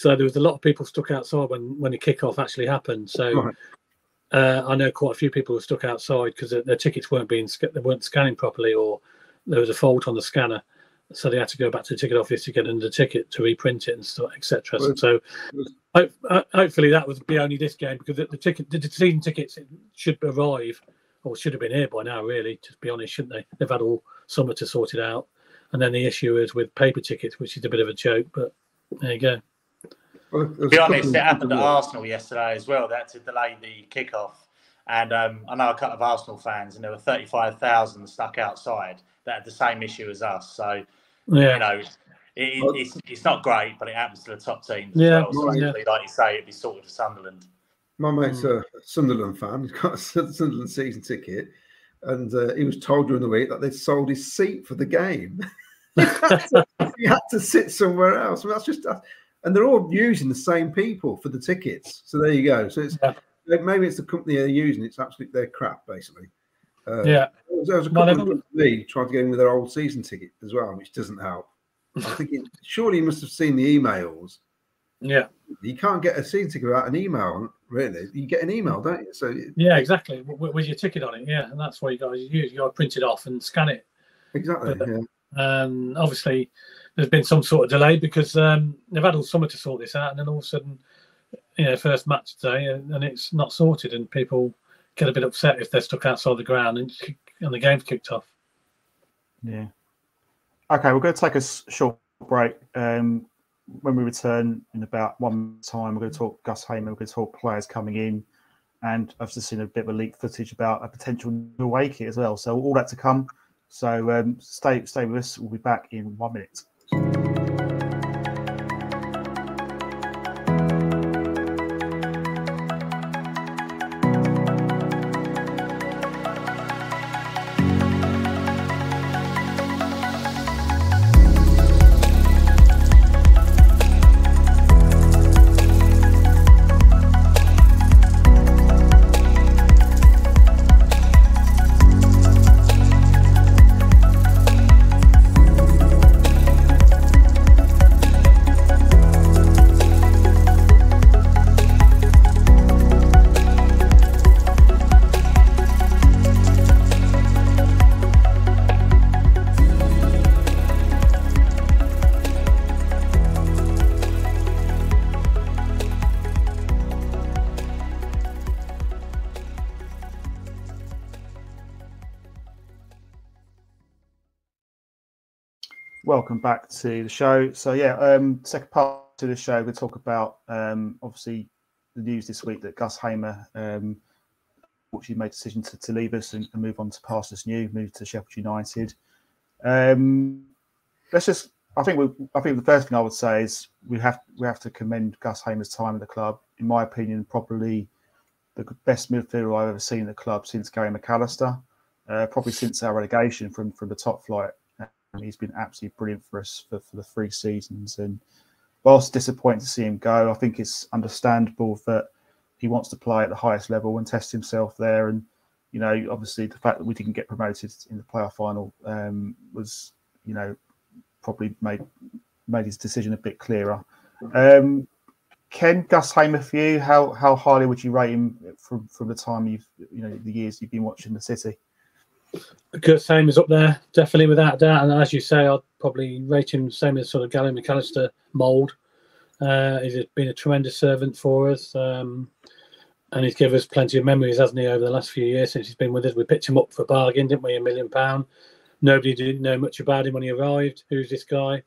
so there was a lot of people stuck outside when when the kickoff actually happened. So Right. uh, I know quite a few people were stuck outside because their, their tickets weren't being they weren't scanning properly, or there was a fault on the scanner. So they had to go back to the ticket office to get another ticket to reprint it and stuff, etc. So ho- ho- hopefully that would be only this game because the, the ticket, the season tickets should arrive or should have been here by now. Really, to be honest, shouldn't they? They've had all summer to sort it out, and then the issue is with paper tickets, which is a bit of a joke. But there you go. Well, there's To a be honest, it happened at Arsenal yesterday as well. They had to delay the kickoff. And um, I know a couple of Arsenal fans, and there were 35,000 stuck outside that had the same issue as us. So, Yeah, you know, It, Well- it's, it's not great, but it happens to the top teams. Yeah, as well. So yeah. like you say, it'd be sorted for Sunderland. My mate's a Sunderland fan. He's got a Sunderland season ticket, and uh, he was told during the week that they'd sold his seat for the game. he, had to, he had to sit somewhere else. I mean, that's just, that, and they're all using the same people for the tickets. So there you go. So it's Yeah. maybe it's the company they're using. It's absolutely their crap, basically. Uh, Yeah, There was, a couple they've- of me trying to get in with their old season ticket as well, which doesn't help. I think thinking, surely you must have seen the emails. yeah, You can't get a season ticket without an email, really. You get an email, don't you? So yeah, exactly. W- w- with your ticket on it, yeah, and that's what you guys use. You got to print it off and scan it. exactly. But- Yeah. Um, obviously, there's been some sort of delay because um, they've had all summer to sort this out, and then all of a sudden, you know, first match today, and, and it's not sorted, and people get a bit upset if they're stuck outside the ground and, and the game's kicked off. Yeah. Okay, we're going to take a short break. Um, when we return in about one time, we're going to talk Gus Hamer, We're going to talk players coming in, and I've just seen a bit of a leak footage about a potential new kit as well. So all that to come. So um, stay stay with us. We'll be back in one minute. Thank you. Welcome back to the show. So yeah, um, second part to the show, we're talk about um, obviously the news this week that Gus Hamer um, actually made a decision to, to leave us and, and move on to Pastors New, move to Sheffield United. Um, let's just, I think we, I think the first thing I would say is we have we have to commend Gus Hamer's time at the club. In my opinion, probably the best midfielder I've ever seen at the club since Gary McAllister, uh, probably since our relegation from from the top flight he's been absolutely brilliant for us for, for the three seasons. And whilst disappointing to see him go, I think it's understandable that he wants to play at the highest level and test himself there. And you know, obviously, the fact that we didn't get promoted in the playoff final um, was, you know, probably made made his decision a bit clearer. Um, Ken Gus Hamer for you, how how highly would you rate him from from the time you've you know the years you've been watching the City? Kurt same is up there, definitely without a doubt. And as you say, I'd probably rate him the same as sort of Gary McAllister mould. Uh, he's been a tremendous servant for us, um, and he's given us plenty of memories, hasn't he, over the last few years since he's been with us? We picked him up for a bargain, didn't we? A million pound. Nobody didn't know much about him when he arrived. Who's this guy?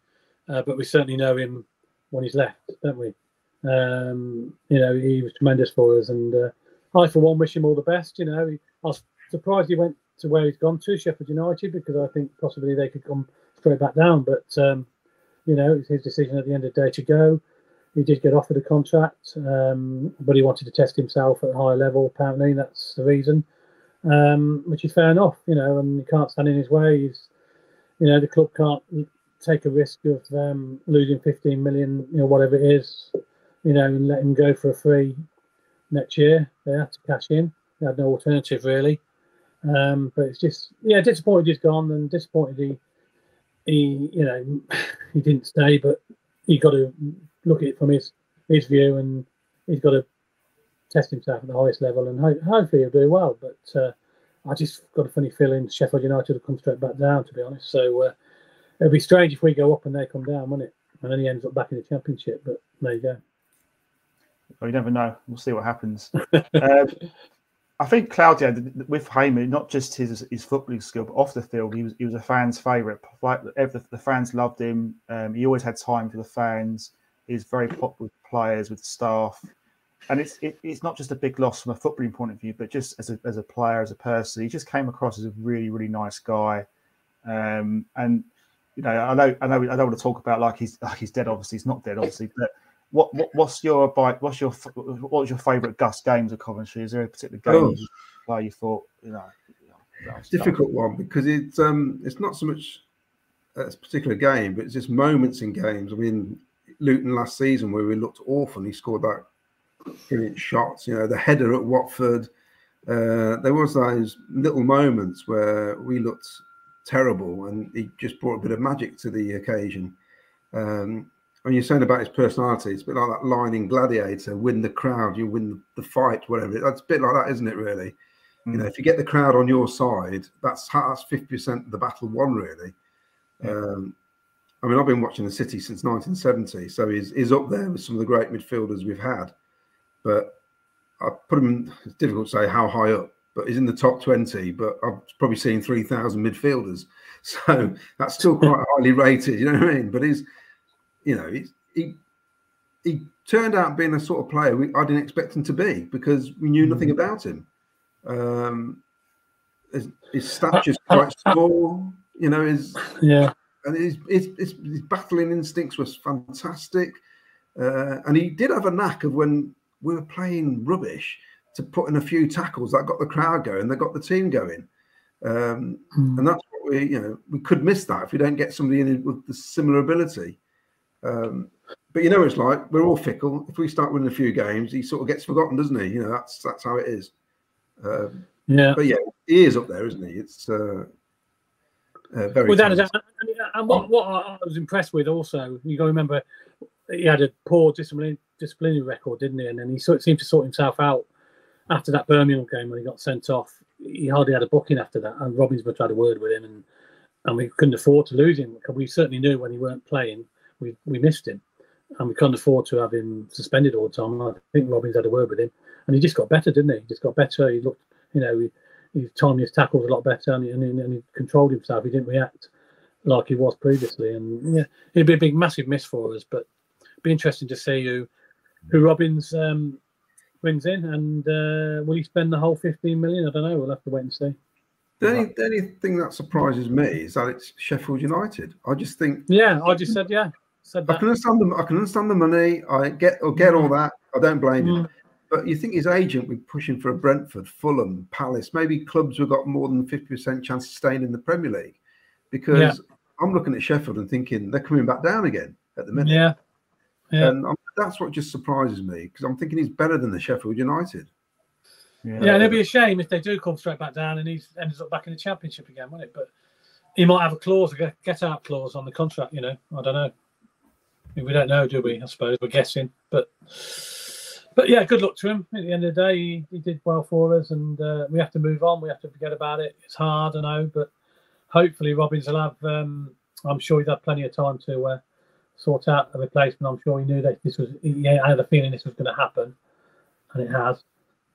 Uh, but we certainly know him when he's left, don't we? Um, you know, he was tremendous for us, and uh, I, for one, wish him all the best. You know, I was surprised he went to where he's gone to, Sheffield United, because I think possibly they could come straight back down. But um, you know, it's his decision at the end of the day to go. He did get offered a contract, um, but he wanted to test himself at a higher level. Apparently, that's the reason, um, which is fair enough. You know, and you can't stand in his way. He's, you know, the club can't take a risk of um, losing 15 million, you know, whatever it is, you know, and let him go for a free next year. They had to cash in. They had no alternative really. Um, but it's just yeah, disappointed he's gone, and disappointed he he you know he didn't stay. But he got to look at it from his his view, and he's got to test himself at the highest level, and ho- hopefully he'll do well. But uh, I just got a funny feeling Sheffield United will come straight back down, to be honest. So uh, it'd be strange if we go up and they come down, wouldn't it? And then he ends up back in the championship. But there you go. Well, you never know. We'll see what happens. um, I think Claudio, with Hamer, not just his his footballing skill, but off the field, he was he was a fan's favourite. Like the, the fans loved him. Um, he always had time for the fans. He was very popular with players, with staff, and it's it, it's not just a big loss from a footballing point of view, but just as a as a player, as a person, he just came across as a really really nice guy. Um, and you know, I know, I know, I don't want to talk about like he's like he's dead. Obviously, he's not dead. Obviously, but what, what what's your bite? What's your what was your favourite Gus games of Coventry? Is there a particular game oh. where you thought you know? difficult one because it's um it's not so much a particular game, but it's just moments in games. I mean, Luton last season where we looked awful, and he scored that brilliant shots. You know, the header at Watford. Uh, there was those little moments where we looked terrible, and he just brought a bit of magic to the occasion. Um, when you're saying about his personality, it's a bit like that line in Gladiator: "Win the crowd, you win the fight." Whatever. That's a bit like that, isn't it? Really. Mm. You know, if you get the crowd on your side, that's that's fifty percent of the battle won. Really. Yeah. Um, I mean, I've been watching the City since 1970, so he's, he's up there with some of the great midfielders we've had. But I put him. It's difficult to say how high up, but he's in the top 20. But I've probably seen 3,000 midfielders, so that's still quite highly rated. You know what I mean? But he's, you know, he he turned out being a sort of player we, I didn't expect him to be because we knew nothing mm. about him. Um, his, his stature's quite small. You know, his yeah and his, his, his, his battling instincts was fantastic. Uh, and he did have a knack of when we were playing rubbish to put in a few tackles that got the crowd going, that got the team going. Um, mm. And that's what we, you know, we could miss that if we don't get somebody in with the similar ability. Um, but you know, it's like we're all fickle. If we start winning a few games, he sort of gets forgotten, doesn't he? You know, that's that's how it is. Um, yeah. But yeah, he is up there, isn't he? It's uh, uh, very without a doubt. And what, what I was impressed with also, you got to remember, he had a poor discipline, disciplinary record, didn't he? And then he sort, seemed to sort himself out after that Birmingham game when he got sent off. He hardly had a booking after that, and Robbinsborough had a word with him, and and we couldn't afford to lose him because we certainly knew when he weren't playing, we we missed him, and we couldn't afford to have him suspended all the time. I think Robins had a word with him, and he just got better, didn't he? He just got better. He looked, you know, he, he timed his tackles a lot better, and he, and he, and he controlled himself. He didn't react like he was previously. And yeah, it'd be a big, massive miss for us. But it'd be interesting to see who who Robins um, brings in, and uh, will he spend the whole 15 million? I don't know. We'll have to wait and see. The only, the only thing that surprises me is that it's Sheffield United. I just think. Yeah, I just said yeah. Said I can understand the I can understand the money. I get or get all that. I don't blame mm. him. But you think his agent would push him for a Brentford, Fulham, Palace, maybe clubs who got more than 50% chance of staying in the Premier League? Because yeah. I'm looking at Sheffield and thinking they're coming back down again at the minute. Yeah. Yeah. And I'm, that's what just surprises me because I'm thinking he's better than the Sheffield United. Yeah. yeah, and it'd be a shame if they do come straight back down and he ends up back in the championship again, wouldn't it? But he might have a clause, a get out clause on the contract, you know. I don't know. We don't know, do we? I suppose we're guessing. But but yeah, good luck to him. At the end of the day, he, he did well for us, and uh, we have to move on. We have to forget about it. It's hard, I know, but hopefully Robins will have. Um, I'm sure he's had plenty of time to uh, sort out a replacement. I'm sure he knew that this was. He yeah, I had a feeling this was going to happen, and it has.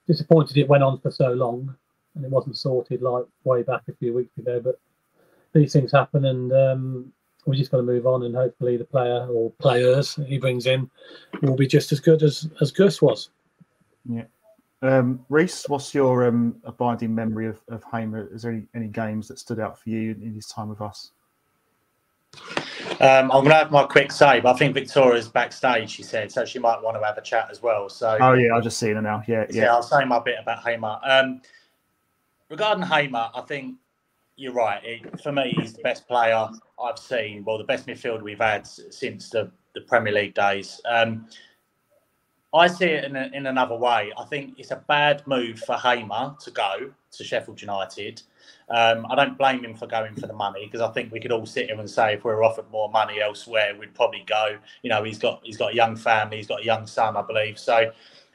Disappointed it went on for so long, and it wasn't sorted like way back a few weeks ago. But these things happen, and um, we just got to move on, and hopefully the player or players he brings in will be just as good as as Gus was. Yeah. Um, Rhys, what's your um, abiding memory of, of Hamer? Is there any, any games that stood out for you in his time with us? Um, I'm going to have my quick save. I think Victoria's backstage, she said, so she might want to have a chat as well. So, oh yeah, I'll just see her now. Yeah, yeah. yeah I'll say my bit about Hamer. Um, regarding Hamer, I think you're right. It, for me, he's the best player I've seen. Well, the best midfielder we've had since the, the Premier League days. Um, I see it in, a, in another way. I think it's a bad move for Hamer to go to Sheffield United. Um, I don't blame him for going for the money because I think we could all sit here and say if we are offered more money elsewhere, we'd probably go. You know, he's got he's got a young family, he's got a young son, I believe. So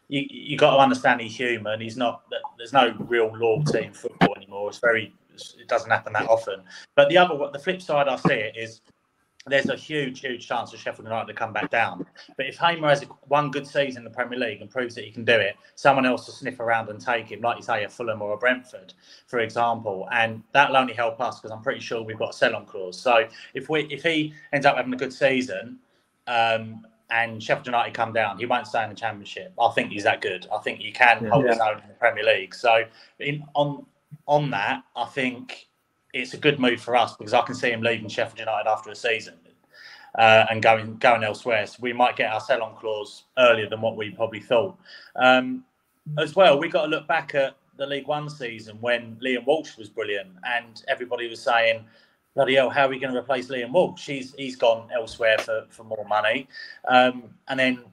you you got to understand he's human. He's not. There's no real loyalty in football anymore. It's very. It doesn't happen that often. But the other, the flip side, I see it is there's a huge, huge chance of Sheffield United to come back down. But if Hamer has one good season in the Premier League and proves that he can do it, someone else will sniff around and take him, like you say, a Fulham or a Brentford, for example, and that'll only help us because I'm pretty sure we've got a sell-on clause. So if we if he ends up having a good season, um, and Sheffield United come down, he won't stay in the Championship. I think he's that good. I think he can hold yeah. his own in the Premier League. So in, on on that, I think it's a good move for us because I can see him leaving Sheffield United after a season uh, and going going elsewhere. So we might get our sell-on clause earlier than what we probably thought. Um, as well, we got to look back at the League One season when Liam Walsh was brilliant, and everybody was saying, "Bloody hell, how are we going to replace Liam Walsh? He's he's gone elsewhere for, for more money." Um, and then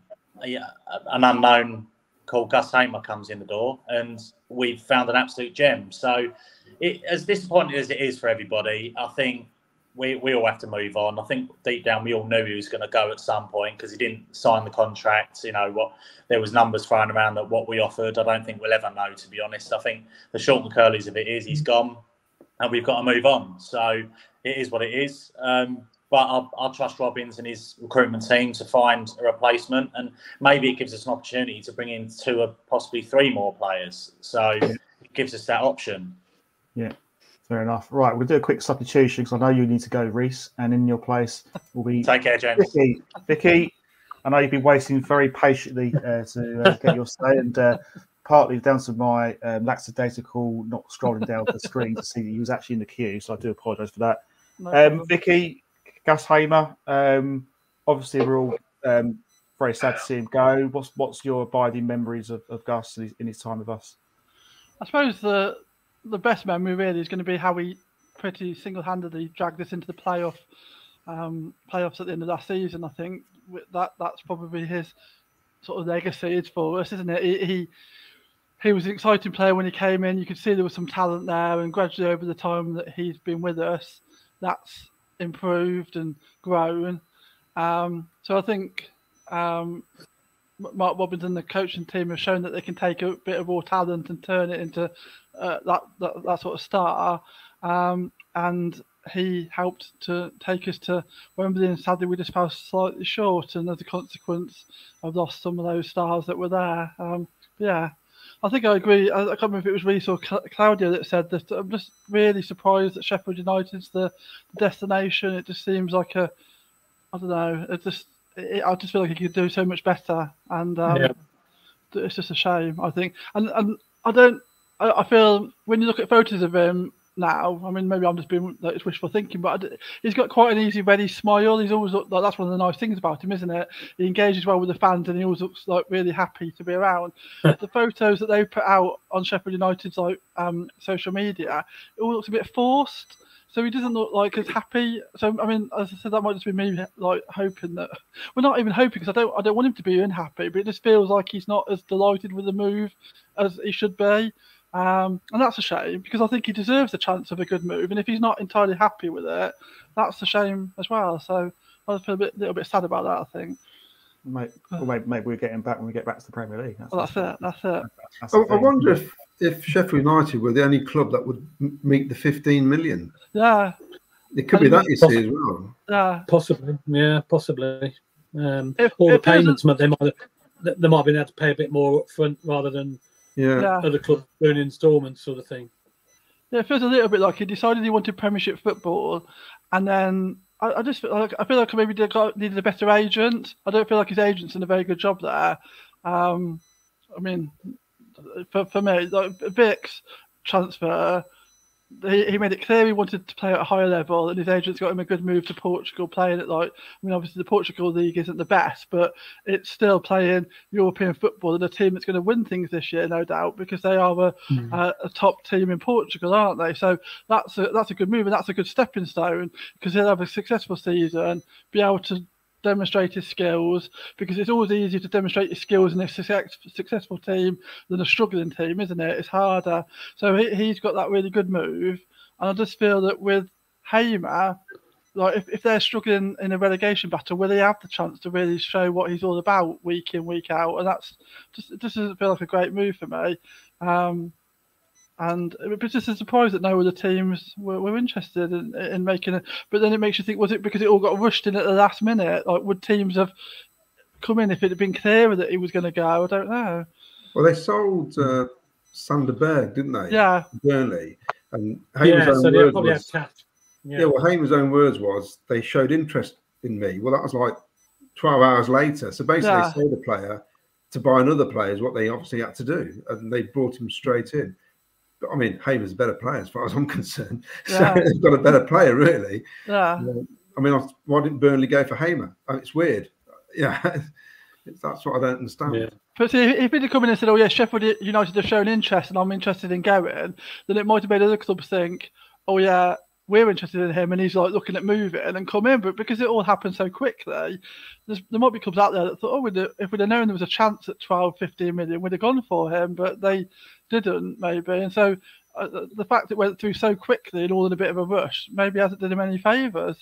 yeah, an unknown called Gus Hamer comes in the door, and we've found an absolute gem. So, it, as disappointing as it is for everybody, I think we, we all have to move on. I think deep down we all knew he was going to go at some point because he didn't sign the contract. You know what? There was numbers thrown around that what we offered. I don't think we'll ever know. To be honest, I think the short and curlies of it is he's gone, and we've got to move on. So it is what it is. Um, but I'll, I'll, trust Robins and his recruitment team to find a replacement, and maybe it gives us an opportunity to bring in two or possibly three more players. So it gives us that option. Yeah. Fair enough. Right, we'll do a quick substitution because I know you need to go, Rhys, and in your place will be take care, James. Vickie. Vickie, I know you've been waiting very patiently uh, to uh, get your say, and uh, partly down to my um, lackadaisical not scrolling down the screen to see that he was actually in the queue. So I do apologise for that. No um, Vickie, Gus Hamer. Um, obviously, we're all um, very sad to see him go. What's what's your abiding memories of, of Gus in his, in his time with us? I suppose the the best memory really is going to be how we pretty single-handedly dragged us into the playoff um, playoffs at the end of last season. I think that that's probably his sort of legacy is for us, isn't it? He, he he was an exciting player when he came in. You could see there was some talent there, and gradually over the time that he's been with us, that's improved and grown. Um, so I think um, Mark and the coaching team have shown that they can take a bit of raw talent and turn it into uh, that, that, that sort of star. Um, and he helped to take us to Wembley, and sadly we just fell slightly short, and as a consequence, I've lost some of those stars that were there. Um, yeah, I think I agree. I, I, can't remember if it was Rhys or Claudio that said that. I'm just really surprised that Sheffield United's the, destination. It just seems like a, I don't know. It just, it, I just feel like he could do so much better, and um, yeah. it's just a shame. I think, and and I don't I, I feel when you look at photos of him now. I mean, maybe I'm just being like it's wishful thinking, but he's got quite an easy, ready smile. He's always like that's one of the nice things about him, isn't it? He engages well with the fans, and he always looks like really happy to be around. the photos that they put out on Sheffield United's like um, social media, it all looks a bit forced. So he doesn't look like as happy. So I mean, as I said, that might just be me like hoping that we're well, not even hoping because I don't I don't want him to be unhappy, but it just feels like he's not as delighted with the move as he should be. Um, and that's a shame because I think he deserves a chance of a good move. And if he's not entirely happy with it, that's a shame as well. So I feel a bit, little bit sad about that. I think. Maybe, maybe, maybe we're getting back when we get back to the Premier League. That's, well, that's it. That's it. That's I, I wonder if, if Sheffield United were the only club that would meet the 15 million. Yeah. It could be that you see as well. Yeah. Possibly. Yeah, possibly. Um, if, all if the payments, they might have, they might have been able to pay a bit more upfront rather than yeah. yeah. Other club doing instalments sort of thing. Yeah, it feels a little bit like he decided he wanted Premiership football, and then I, I just feel like I feel like maybe they got, needed a better agent. I don't feel like his agent's done a very good job there. Um, I mean, for, for me, like Vic's transfer he, he made it clear he wanted to play at a higher level, and his agents got him a good move to Portugal, playing at like I mean, obviously the Portugal league isn't the best, but it's still playing European football and a team that's going to win things this year, no doubt, because they are a, mm. a, a, top team in Portugal, aren't they? So that's a that's a good move, and that's a good stepping stone because he'll have a successful season, be able to demonstrate his skills because it's always easier to demonstrate your skills in a success, successful team than a struggling team, isn't it? It's harder. So he, he's got that really good move. And I just feel that with Hamer, like if, if they're struggling in a relegation battle, will he have the chance to really show what he's all about week in, week out? And that's just just doesn't feel like a great move for me. Um, and it was just a surprise that no other teams were, were interested in, in making it. But then it makes you think: was it because it all got rushed in at the last minute? Like, would teams have come in if it had been clearer that he was going to go? I don't know. Well, they sold uh, Sander Berge, didn't they? Yeah, Burnley, and Hamer's yeah, own so words was, yeah. yeah, well, Hamer's own words was they showed interest in me. Well, that was like twelve hours later. So basically, yeah. they sold a player to buy another player is what they obviously had to do, and they brought him straight in. But I mean, Hamer's a better player as far as I'm concerned. Yeah. So they've got a better player, really. Yeah. Um, I mean, why didn't Burnley go for Hamer? Oh, it's weird. Yeah, that's what I don't understand. Yeah. But see, if he'd have come in and said, "Oh yeah, Sheffield United have shown interest, and I'm interested in going," then it might have made other clubs think, "Oh yeah, we're interested in him," and he's like looking at moving and then come in. But because it all happened so quickly, there might be clubs out there that thought, "Oh, we'd have, if we'd have known there was a chance at 12, 15 million, we'd have gone for him," but they didn't maybe. And so uh, the- fact it went through so quickly and all in a bit of a rush maybe hasn't done him any favours.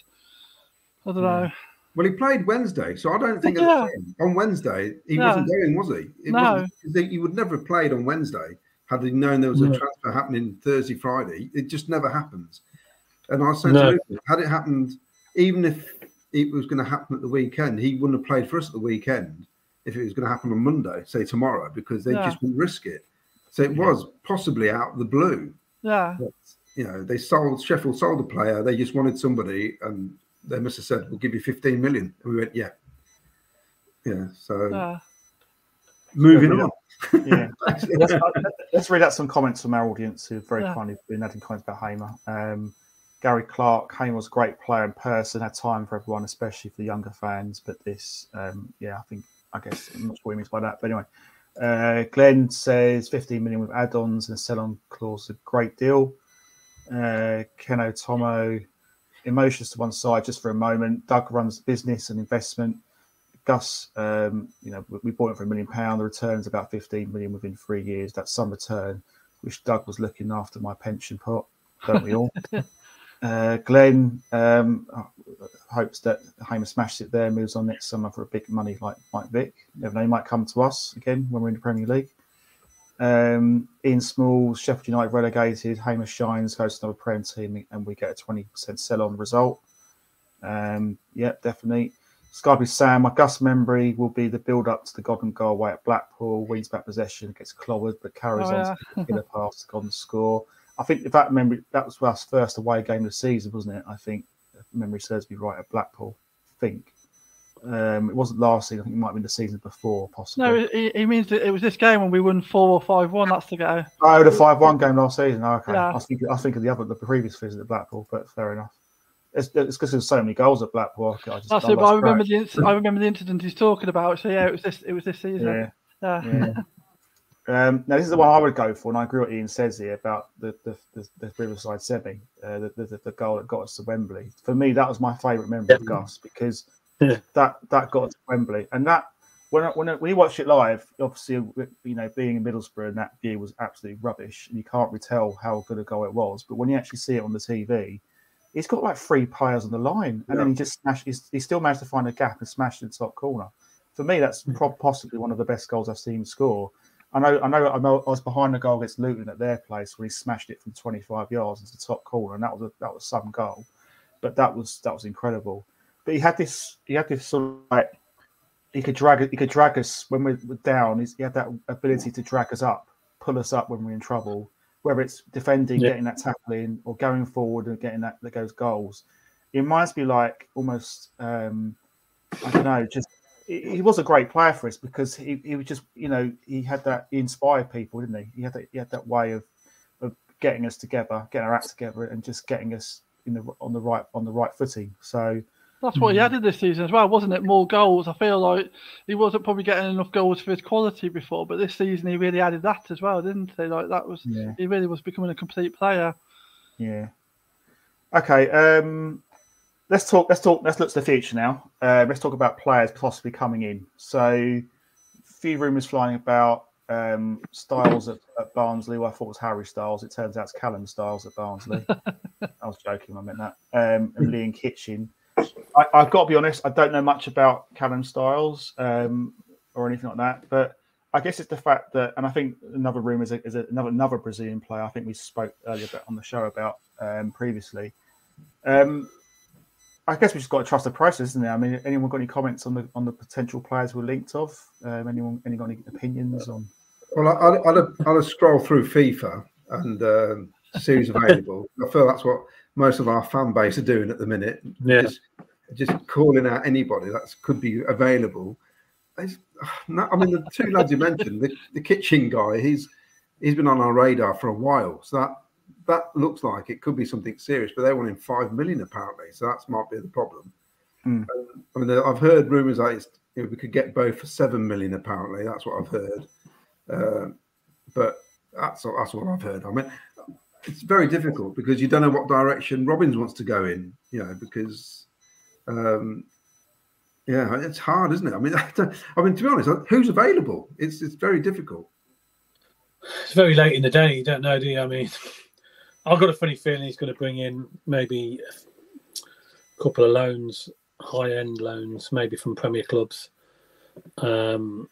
I don't know. Well, he played Wednesday, so I don't think Yeah. on Wednesday he Yeah. wasn't going, was he? It No. he- would never have played on Wednesday had he known there was a transfer happening Thursday, Friday. It just never happens. And I said, No. to Luke, had it happened, even if it was going to happen at the weekend, he wouldn't have played for us at the weekend if it was going to happen on Monday, say tomorrow, because they Yeah. just wouldn't risk it. So it was possibly out of the blue. Yeah. But, you know, they sold Sheffield sold a player. They just wanted somebody, and they must have said, "We'll give you 15 million." And we went, "Yeah, yeah." So Yeah. moving Yeah. on. Yeah. let's, let's read out some comments from our audience who've very Yeah. kindly been adding comments about Hamer. Um, Gary Clark, Hamer was a great player in person, had time for everyone, especially for the younger fans. But this, um, yeah, I think, I guess, I'm not sure what he means by that. But anyway, uh, Glenn says 15 million with add ons and a sell on clause, a great deal. Uh, Ken Otomo, emotions to one side just for a moment. Doug runs business and investment. Gus, um, you know, we- bought it for a million pound. The return's about 15 million within three years. That's some return. Wish Doug was looking after my pension pot, don't we all? uh, Glenn um, hopes that Hamer smashes it there, moves on next summer for a big money like Mike Vick. Never know, he might come to us again when we're in the Premier League. Um, Ian Small, Sheffield United relegated. Hamer shines, goes to another Prem team, and we get a 20% sell on result. Um, yeah, definitely. Skyby Sam, my Gus memory will be the build up to the Godden goal away at Blackpool, wins back possession, gets clobbered, but carries Oh, on yeah. to killer pass to Godden score. I think if that memory that was our first away game of the season, wasn't it? I think memory serves me right at Blackpool. I think. Um, it wasn't last season, I think it might have been the season before, possibly. No, he, he means it was this game when we won four or five one. That's the go. Oh, the five one game last season. Oh, okay, Yeah. I think I think of the other, the previous visit at Blackpool, but fair enough. It's because there's so many goals at Blackpool. I just, That's I it. I remember track. the I remember the incident he's talking about. So yeah, it was this. It was this season. Yeah, Yeah. yeah. um, now this is the one I would go for, and I agree with what Ian says here about the the, the, the Riverside semi, uh, the, the the goal that got us to Wembley. For me, that was my favourite memory of Gus because Yeah. that that got us to Wembley, and that when I, when I, when you watch it live, obviously you know being in Middlesbrough and that view was absolutely rubbish, and you can't really tell how good a goal it was. But when you actually see it on the TV, he's got like three players on the line, and then he just smashed. He still managed to find a gap and smashed it in the top corner. For me, that's pro- possibly one of the best goals I've seen score. I know, I know, I know. I was behind the goal against Luton at their place when he smashed it from 25 yards into the top corner, and that was a, that was some goal. But that was that was incredible. But he had this, he had this sort of like he could drag he could drag us when we're we're down. He's, he had that ability to drag us up, pull us up when we're in trouble. Whether it's defending, Yeah. getting that tackling, or going forward and getting that that goes goals. It reminds me like almost um, I don't know, just he he was a great player for us because he, he was just you know he had that he inspired people didn't he he had that he had that way of of getting us together getting our act together and just getting us in the on the right on the right footing so That's what he added this season as well, wasn't it? More goals. I feel like he wasn't probably getting enough goals for his quality before, but this season he really added that as well, didn't he? Like that was yeah he really was becoming a complete player. yeah okay um let's talk let's talk let's look to the future now uh, let's talk about players possibly coming in so a few rumors flying about um, Styles at, at Barnsley. Well, I thought it was Harry Styles. It turns out it's Callum Styles at Barnsley. I was joking. I meant that. Um, and Liam Kitching. I, I've got to be honest. I don't know much about Callum Styles um, or anything like that. But I guess it's the fact that, and I think another rumor is, a, is another another Brazilian player. I think we spoke earlier on the show about um, previously. Um, I guess we just got to trust the process, isn't it? I mean, anyone got any comments on the on the potential players we're linked of? Um, anyone any got any opinions on? Well, I- I'd, I'd, have, I'd have scrolled through FIFA and um, see who's available. I feel that's what most of our fan base are doing at the minute. Yeah. Just, just calling out anybody that could be available. It's, I mean, the two lads you mentioned, the, the Kitching guy, he's he's been on our radar for a while. So that that looks like it could be something serious. But they're wanting five million apparently, so that might be the problem. Hmm. Um, I mean, I've heard rumours that it's, you know, we could get both for seven million. Apparently, that's what I've heard. Uh, but that's that's what I've heard. I mean, it's very difficult because you don't know what direction Robins wants to go in. You know, because um, yeah, it's hard, isn't it? I mean, I, I mean, to be honest, who's available? It's it's very difficult. It's very late in the day. You don't know, do you? I mean, I've got a funny feeling he's going to bring in maybe a couple of loans, high end loans, maybe from Premier clubs, um,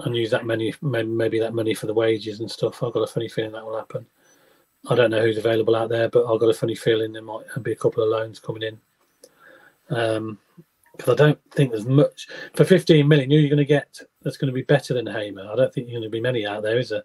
and use that money, maybe that money for the wages and stuff. I've got a funny feeling that will happen. I don't know who's available out there, but I've got a funny feeling there might be a couple of loans coming in. Um, because I don't think there's much for 15 million. Who are you going to get that's going to be better than Hamer? I don't think you're going to be many out there, is there?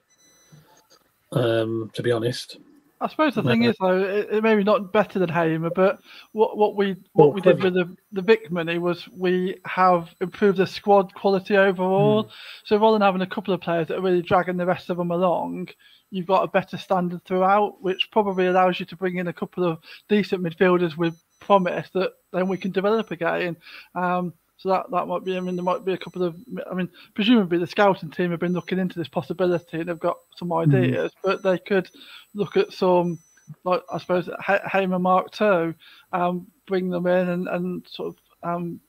Um, to be honest, I suppose the thing is though, it, it maybe not better than Hamer, but what what we what Well, we did with the the Vic money was we have improved the squad quality overall. Hmm. So rather than having a couple of players that are really dragging the rest of them along, you've got a better standard throughout, which probably allows you to bring in a couple of decent midfielders with promise that then we can develop again. Um, so that, that might be. I mean, there might be a couple of. I mean, presumably the scouting team have been looking into this possibility and they've got some ideas, but they could look at some, like I suppose, Ha- Hamer Mark Two, um, bring them in and, and sort of um,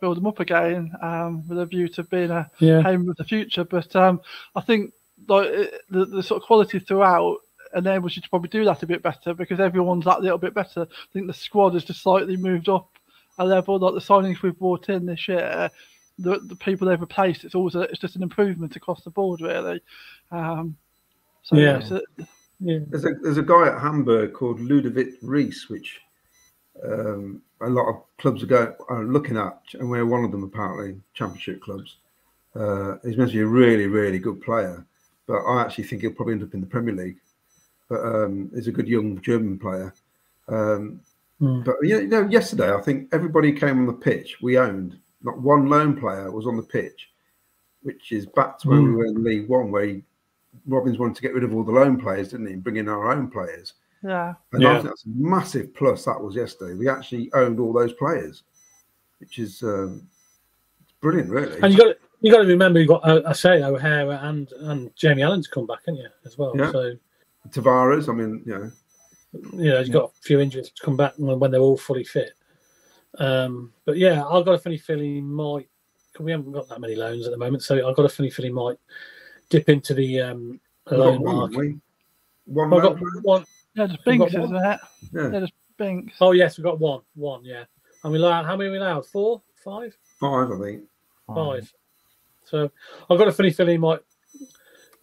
build them up again um, with a view to being a yeah. home of the future. But um, I think like it- the, the sort of quality throughout enables you to probably do that a bit better because everyone's that little bit better. I think the squad has just slightly moved up a level. Like the signings we've brought in this year, the, the people they've replaced, it's always a, it's just an improvement across the board really. Um, so Yeah. it's a- yeah. There's a there's a guy at Hamburg called Ludovit Reis, which um, a lot of clubs are going are looking at, and we're one of them apparently, championship clubs. Uh, he's meant to be a really really good player, but I actually think he'll probably end up in the Premier League. But um, he's a good young German player. Um, Mm. but you know, yesterday I think everybody came on the pitch. We owned not one lone player was on the pitch, which is back to when we were in League One, where he, Robins wanted to get rid of all the lone players, didn't he, and bring in our own players. yeah. And I Yeah. think that's a massive plus. That was yesterday. We actually owned all those players, which is um, brilliant, really. And you got you got to remember you got uh, I say O'Hare and and Jamie Allen's come back, haven't you, as well? Yeah. So Tavares, I mean, you know, you know, he's got a few injuries to come back when when they're all fully fit. Um, but yeah, I've got a funny feeling he might. 'cause We haven't got that many loans at the moment, so I've got a funny feeling he might dip into the um, loan one, market. we? one I've got one. Yeah, just We've Binks, one. isn't it? Yeah, Yeah, just Binks. Oh yes, we've got one. One, yeah. And we allowed how many we allowed? Four, five, five, I think. five. So I've got a funny feeling he might.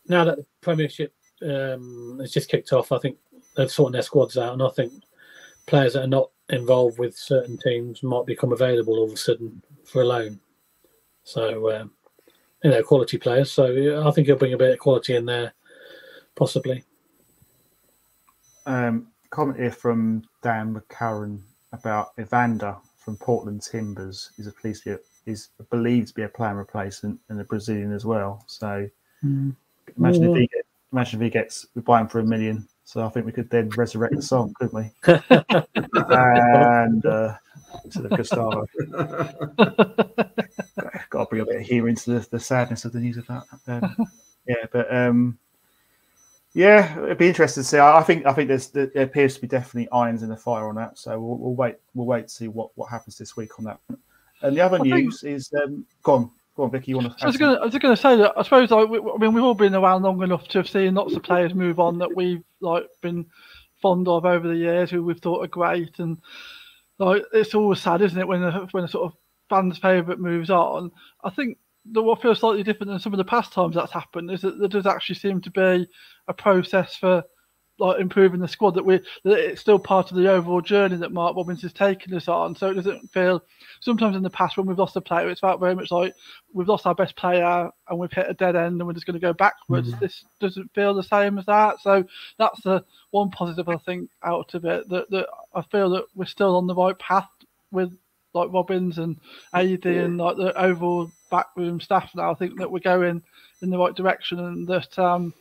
Now that the Premiership um, has just kicked off, I think they're sorting their squads out, and I think players that are not involved with certain teams might become available all of a sudden for a loan. So um, you know, quality players. So I think he'll bring a bit of quality in there, possibly. Um, comment here from Dan McCarran about Evander from Portland Timbers is a police is believed to be a plan replacement and a Brazilian as well. So imagine if he get, imagine if he gets we buy him for a million. So I think we could then resurrect the song, couldn't we? and uh, to the Gustavo, got to bring a bit of humour into the, the sadness of the news of that. Um, yeah, but um, yeah, it'd be interesting to see. I I think I think there's there appears to be definitely irons in the fire on that. So we'll, we'll wait we'll wait to see what, what happens this week on that. And the other I think- news is um, go on, go on, Vickie. You want to? I was going to, I was going to say that I suppose like, we, I mean we've all been around long enough to have seen lots of players move on that we've like been fond of over the years who we've thought are great and like it's always sad, isn't it, when a, when a sort of fan's favourite moves on. I think that what feels slightly different than some of the past times that's happened is that there does actually seem to be a process for like improving the squad that we that it's still part of the overall journey that Mark Robins has taken us on. So it doesn't feel sometimes in the past when we've lost a player, it's felt very much like we've lost our best player and we've hit a dead end and we're just going to go backwards. This doesn't feel the same as that. So that's the one positive I think out of it that, that I feel that we're still on the right path with like Robins and AD and like the overall backroom staff now. I think that we're going in the right direction and that um,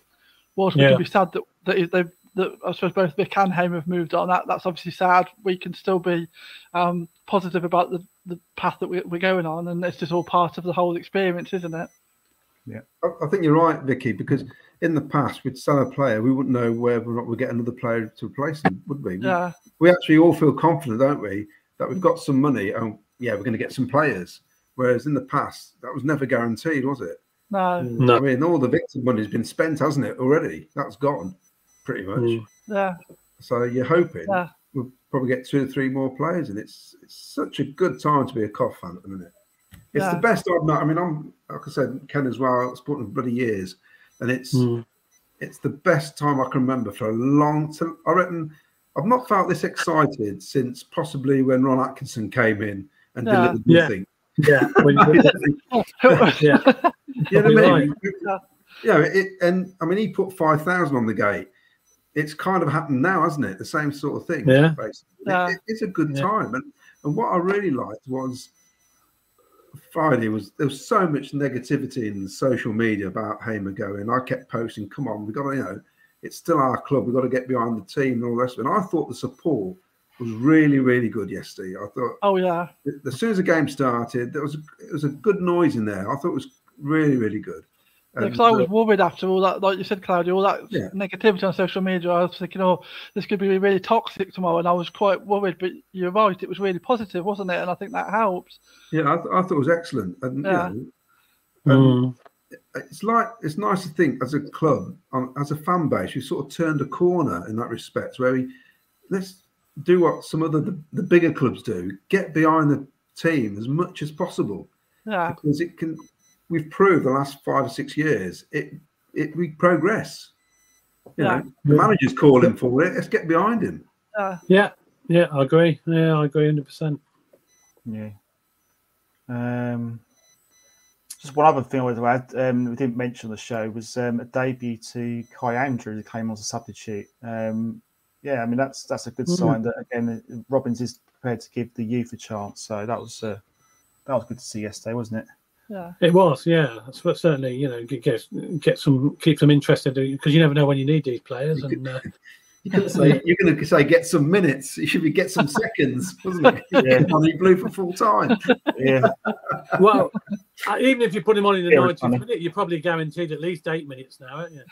whilst we Yeah. can be sad that that they that I suppose both Vic and Haim have moved on, that that's obviously sad. We can still be um, positive about the, the path that we, we're going on, and it's just all part of the whole experience, isn't it? I, I think you're right, Vickie, because in the past, we'd sell a player, we wouldn't know whether or not we'd get another player to replace him, would we? We- Yeah, We actually all feel confident, don't we, that we've got some money and yeah, we're going to get some players. Whereas in the past, that was never guaranteed, was it? no, No. I mean, all the victim money's been spent, hasn't it, already? That's gone, pretty much. Mm. yeah, So you're hoping Yeah. we'll probably get two or three more players, and it's it's such a good time to be a Cov fan at the minute. It's Yeah. the best I've known. I mean, I'm like I said, Ken as well. I've supported him for bloody years, and it's Mm. it's the best time I can remember for a long time. I reckon I've not felt this excited since possibly when Ron Atkinson came in and Yeah. delivered Yeah. nothing. Yeah, when yeah, You know what I mean? Yeah. Yeah, it, and I mean, he put five thousand on the gate. It's kind of happened now, hasn't it? The same sort of thing. Yeah. basically. It- Yeah. it- it's a good Yeah. time, and and what I really liked was Friday was there was so much negativity in social media about Hamer going. I kept posting, "Come on, we got to, you know, it's still our club. We've got to get behind the team and all the rest of it." And I thought the support was really, really good yesterday. I thought oh yeah, as soon as the game started, there was a, it was a good noise in there. I thought it was really, really good. And, because I was uh, worried after all that, like you said, Claudio, all that Yeah. negativity on social media. I was thinking, oh, this could be really toxic tomorrow, and I was quite worried. But you're right, it was really positive, wasn't it? And I think that helps. yeah, I, th- I thought it was excellent. And Yeah. you know, Mm. it's like it's nice to think as a club, um, as a fan base, we sort of turned a corner in that respect, where we let's do what some other the, the bigger clubs do: get behind the team as much as possible, Yeah, because it can. We've proved the last five or six years it it we progress. You Yeah. know, the manager's calling for it. Let's get behind him. yeah, yeah, yeah. I agree. Yeah, I agree, hundred percent. Yeah. Um, just one other thing I wanted to add, um, we didn't mention on the show, was um, a debut to Kai Andrew, who came on as a substitute. Um, yeah, I mean that's that's a good Mhm. sign that again Robins is prepared to give the youth a chance. So that was uh, that was good to see yesterday, wasn't it? Yeah, It was, yeah. That's what certainly, you know, get get, get some keep them interested because you never know when you need these players. And uh, You're going to say you're going to say get some minutes. You should be get some seconds, wasn't it? Yeah. Come on, he blew for full time. Yeah, well, uh, even if you put him on in the Yeah, it's 90th minute, you're probably guaranteed at least eight minutes now, aren't you?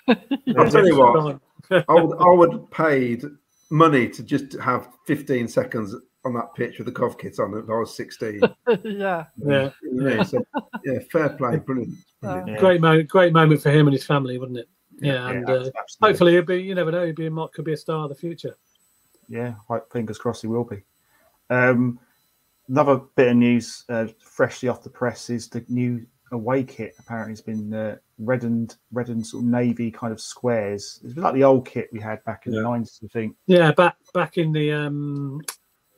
I'll tell you what. I would I would paid money to just have 15 seconds on that pitch with the Cov kit on if I was 16. yeah, Yeah, Yeah, so, yeah, fair play, brilliant. brilliant. Yeah. great moment, great moment for him and his family, wouldn't it? Yeah, yeah, and uh, hopefully he'll be. You never know, he'll be a, could be a star of the future. yeah, hope- fingers crossed he will be. Um, another bit of news, uh, freshly off the press, is the new away kit. Apparently, has been uh, reddened, reddened sort of navy kind of squares. It's like the old kit we had back in the nineties, I think. Yeah, back back in the um,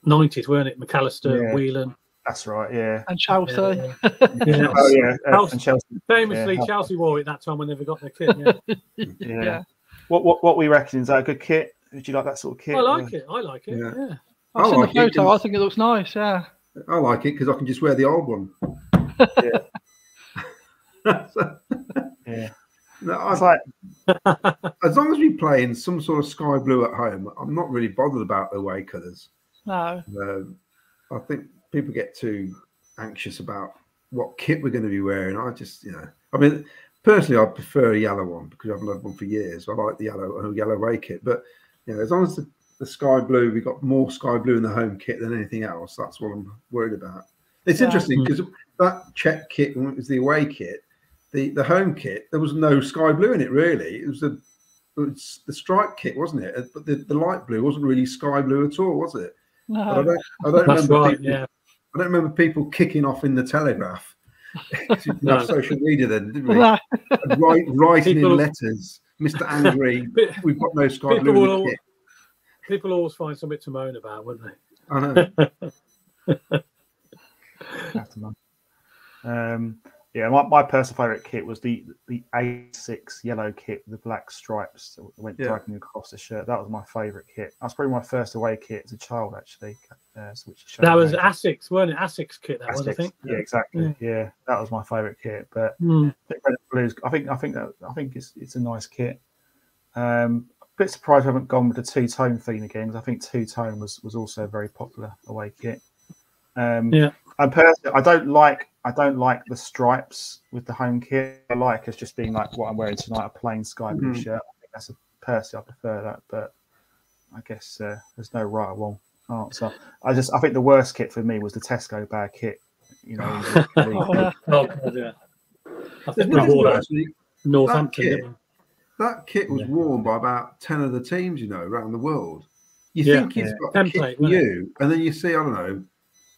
90s, weren't it? McAllister, Yeah. Whelan. That's right. Yeah. and Chelsea. Yeah, yeah. Oh yeah. Uh, Chelsea- and Chelsea. Famously, Yeah. Chelsea wore it that time when they got their kit. Yeah. Yeah. Yeah. What what what we reckon is that a good kit? Would you like that sort of kit? I like it. I like it. Yeah. Yeah. I've I seen like the it photo. I 'cause- think it looks nice. Yeah, I like it because I can just wear the old one. So, Yeah. no, I- It's like as long as we play in some sort of sky blue at home, I'm not really bothered about the away colours. No, Um, I think people get too anxious about what kit we're going to be wearing. I just, you know, I mean, personally, I prefer a yellow one because I've loved one for years. I like the yellow uh, yellow away kit, but you know, as long as the, the sky blue, we got more sky blue in the home kit than anything else. That's what I'm worried about. It's Yeah. interesting because that check kit when it was the away kit, the the home kit, there was no sky blue in it really. It was the it was the stripe kit, wasn't it? But the, the light blue wasn't really sky blue at all, was it? But I don't, I don't That's remember. right. people, Yeah. I don't remember people kicking off in the Telegraph. No. social media then, didn't we? No. Write, writing People- in letters, Mr. Angry, But we've got no sky People blue in will- the kit. people always find something to moan about, wouldn't they? I know. have know. Um, yeah, my, my personal favourite kit was the the Asics yellow kit with the black stripes that went Yeah. diagonally across the shirt. That was my favourite kit. That's probably my first away kit as a child, actually. Uh, which That was showed Asics, weren't it? Asics kit. That was, I think. Yeah, exactly. Yeah. that was my favourite kit. But. I think Red and Blues, I think I think that I think it's it's a nice kit. Um, a bit surprised we haven't gone with the two tone theme again because I think two tone was was also a very popular away kit. Um, Yeah. And personally, I don't like I don't like the stripes with the home kit. I like as just being like what I'm wearing tonight, a plain sky blue Mhm. shirt. I think that's a personally I prefer that, but I guess uh, there's no right or wrong answer. I just I think the worst kit for me was the Tesco bag kit. You know, literally- Oh. God, yeah. I think we nothing wore that actually. at Northampton. kit- That kit was Yeah. worn by about ten of the teams, you know, around the world. You Yeah. think it's Yeah. got a Template, kit for wasn't it? you, and then you see, I don't know,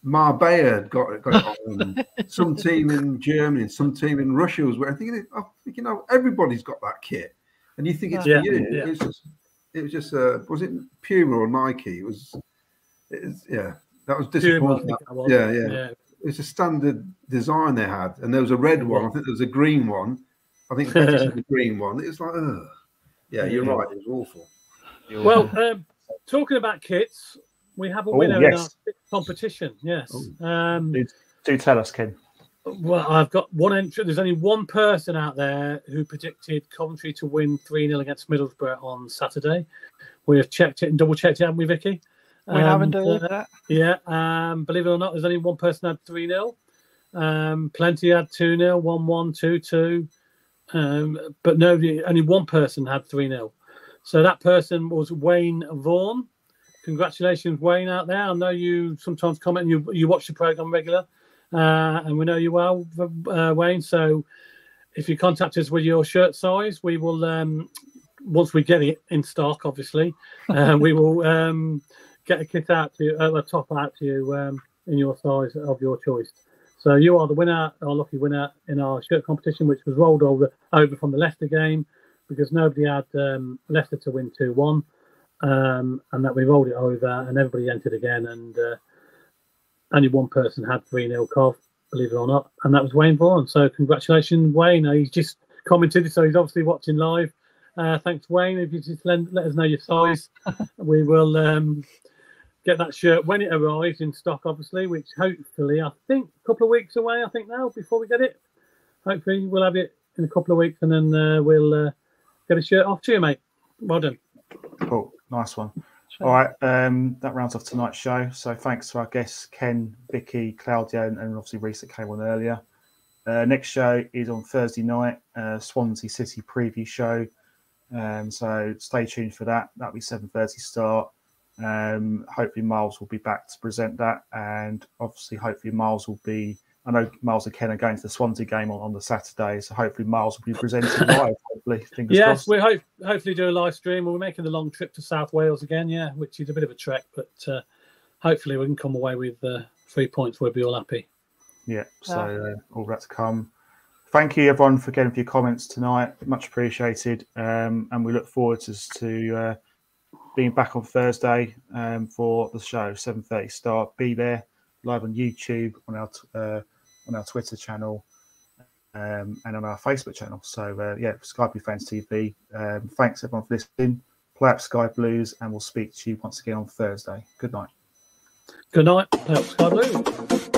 Marbella had got it, got it on, some team in Germany, some team in Russia was wearing. Thinking, oh, you know, everybody's got that kit, and you think it's Yeah. for you. Yeah. It was just, it was just, uh, was it Puma or Nike? It was, it was yeah, that was disappointing. think that was. Yeah, yeah. yeah. It was a standard design they had, and there was a red one. I think there was a green one. I think Betis the green one. It was like, ugh. Yeah, you're Yeah. right. It was awful. Well, um, talking about kits, we have a Oh, winner in our competition. Yes. Um, do tell us, Ken. well, I've got one entry. There's only one person out there who predicted Coventry to win 3 0 against Middlesbrough on Saturday. We have checked it and double checked it, haven't we, Vickie? We haven't done uh, that. Yeah, um, believe it or not, there's only one person had 3 0. Um, plenty had 2 0, 1 1, 2 2. Um, but nobody, only one person had 3 0. So that person was Wayne Vaughan. Congratulations, Wayne, out there. I know you sometimes comment you, you watch the program regular, uh, and we know you well, uh, Wayne. So if you contact us with your shirt size, we will, um, once we get it in stock, obviously, uh, we will um, get a kit out to you, uh, a top out to you um, in your size of your choice. So you are the winner, our lucky winner in our shirt competition, which was rolled over over from the Leicester game because nobody had um, Leicester to win two one, um, and that we rolled it over and everybody entered again, and uh, only one person had three 0 Cov, believe it or not, and that was Wayne Vaughan. So congratulations, Wayne. Uh, he's just commented, so he's obviously watching live. Uh, thanks, Wayne. If you just let, let us know your size, we will um, get that shirt when it arrives in stock, obviously, which hopefully I think a couple of weeks away. I think now before we get it. Hopefully we'll have it in a couple of weeks, and then uh, we'll uh, get a shirt off to you, mate. Well done. Cool, nice one. All right, um, that rounds off tonight's show. So thanks to our guests Ken, Vickie, Claudio, and, and obviously Rhys that came on earlier. Uh, next show is on Thursday night, uh, Swansea City preview show. Um, so stay tuned for that. That'll be seven thirty start. Um, hopefully Miles will be back to present that, and obviously hopefully Miles will be. I know Miles and Ken are going to the Swansea game on, on the Saturday, so hopefully Miles will be presenting live. Hopefully, fingers Yes, crossed. we hope hopefully do a live stream. We're making the long trip to South Wales again, yeah, which is a bit of a trek, but uh, hopefully we can come away with uh, three points. We'll be all happy. Yeah, so uh, all that to come. Thank you, everyone, for getting your comments tonight. Much appreciated. Um, and we look forward to, to uh, being back on Thursday um, for the show, 7.30 start. Be there live on YouTube, on our, uh, on our Twitter channel, um, and on our Facebook channel. So, uh, yeah, Sky Blue Fans TV. Um, thanks, everyone, for listening. Play up Sky Blues, and we'll speak to you once again on Thursday. Good night. Good night. Help Sky Blue.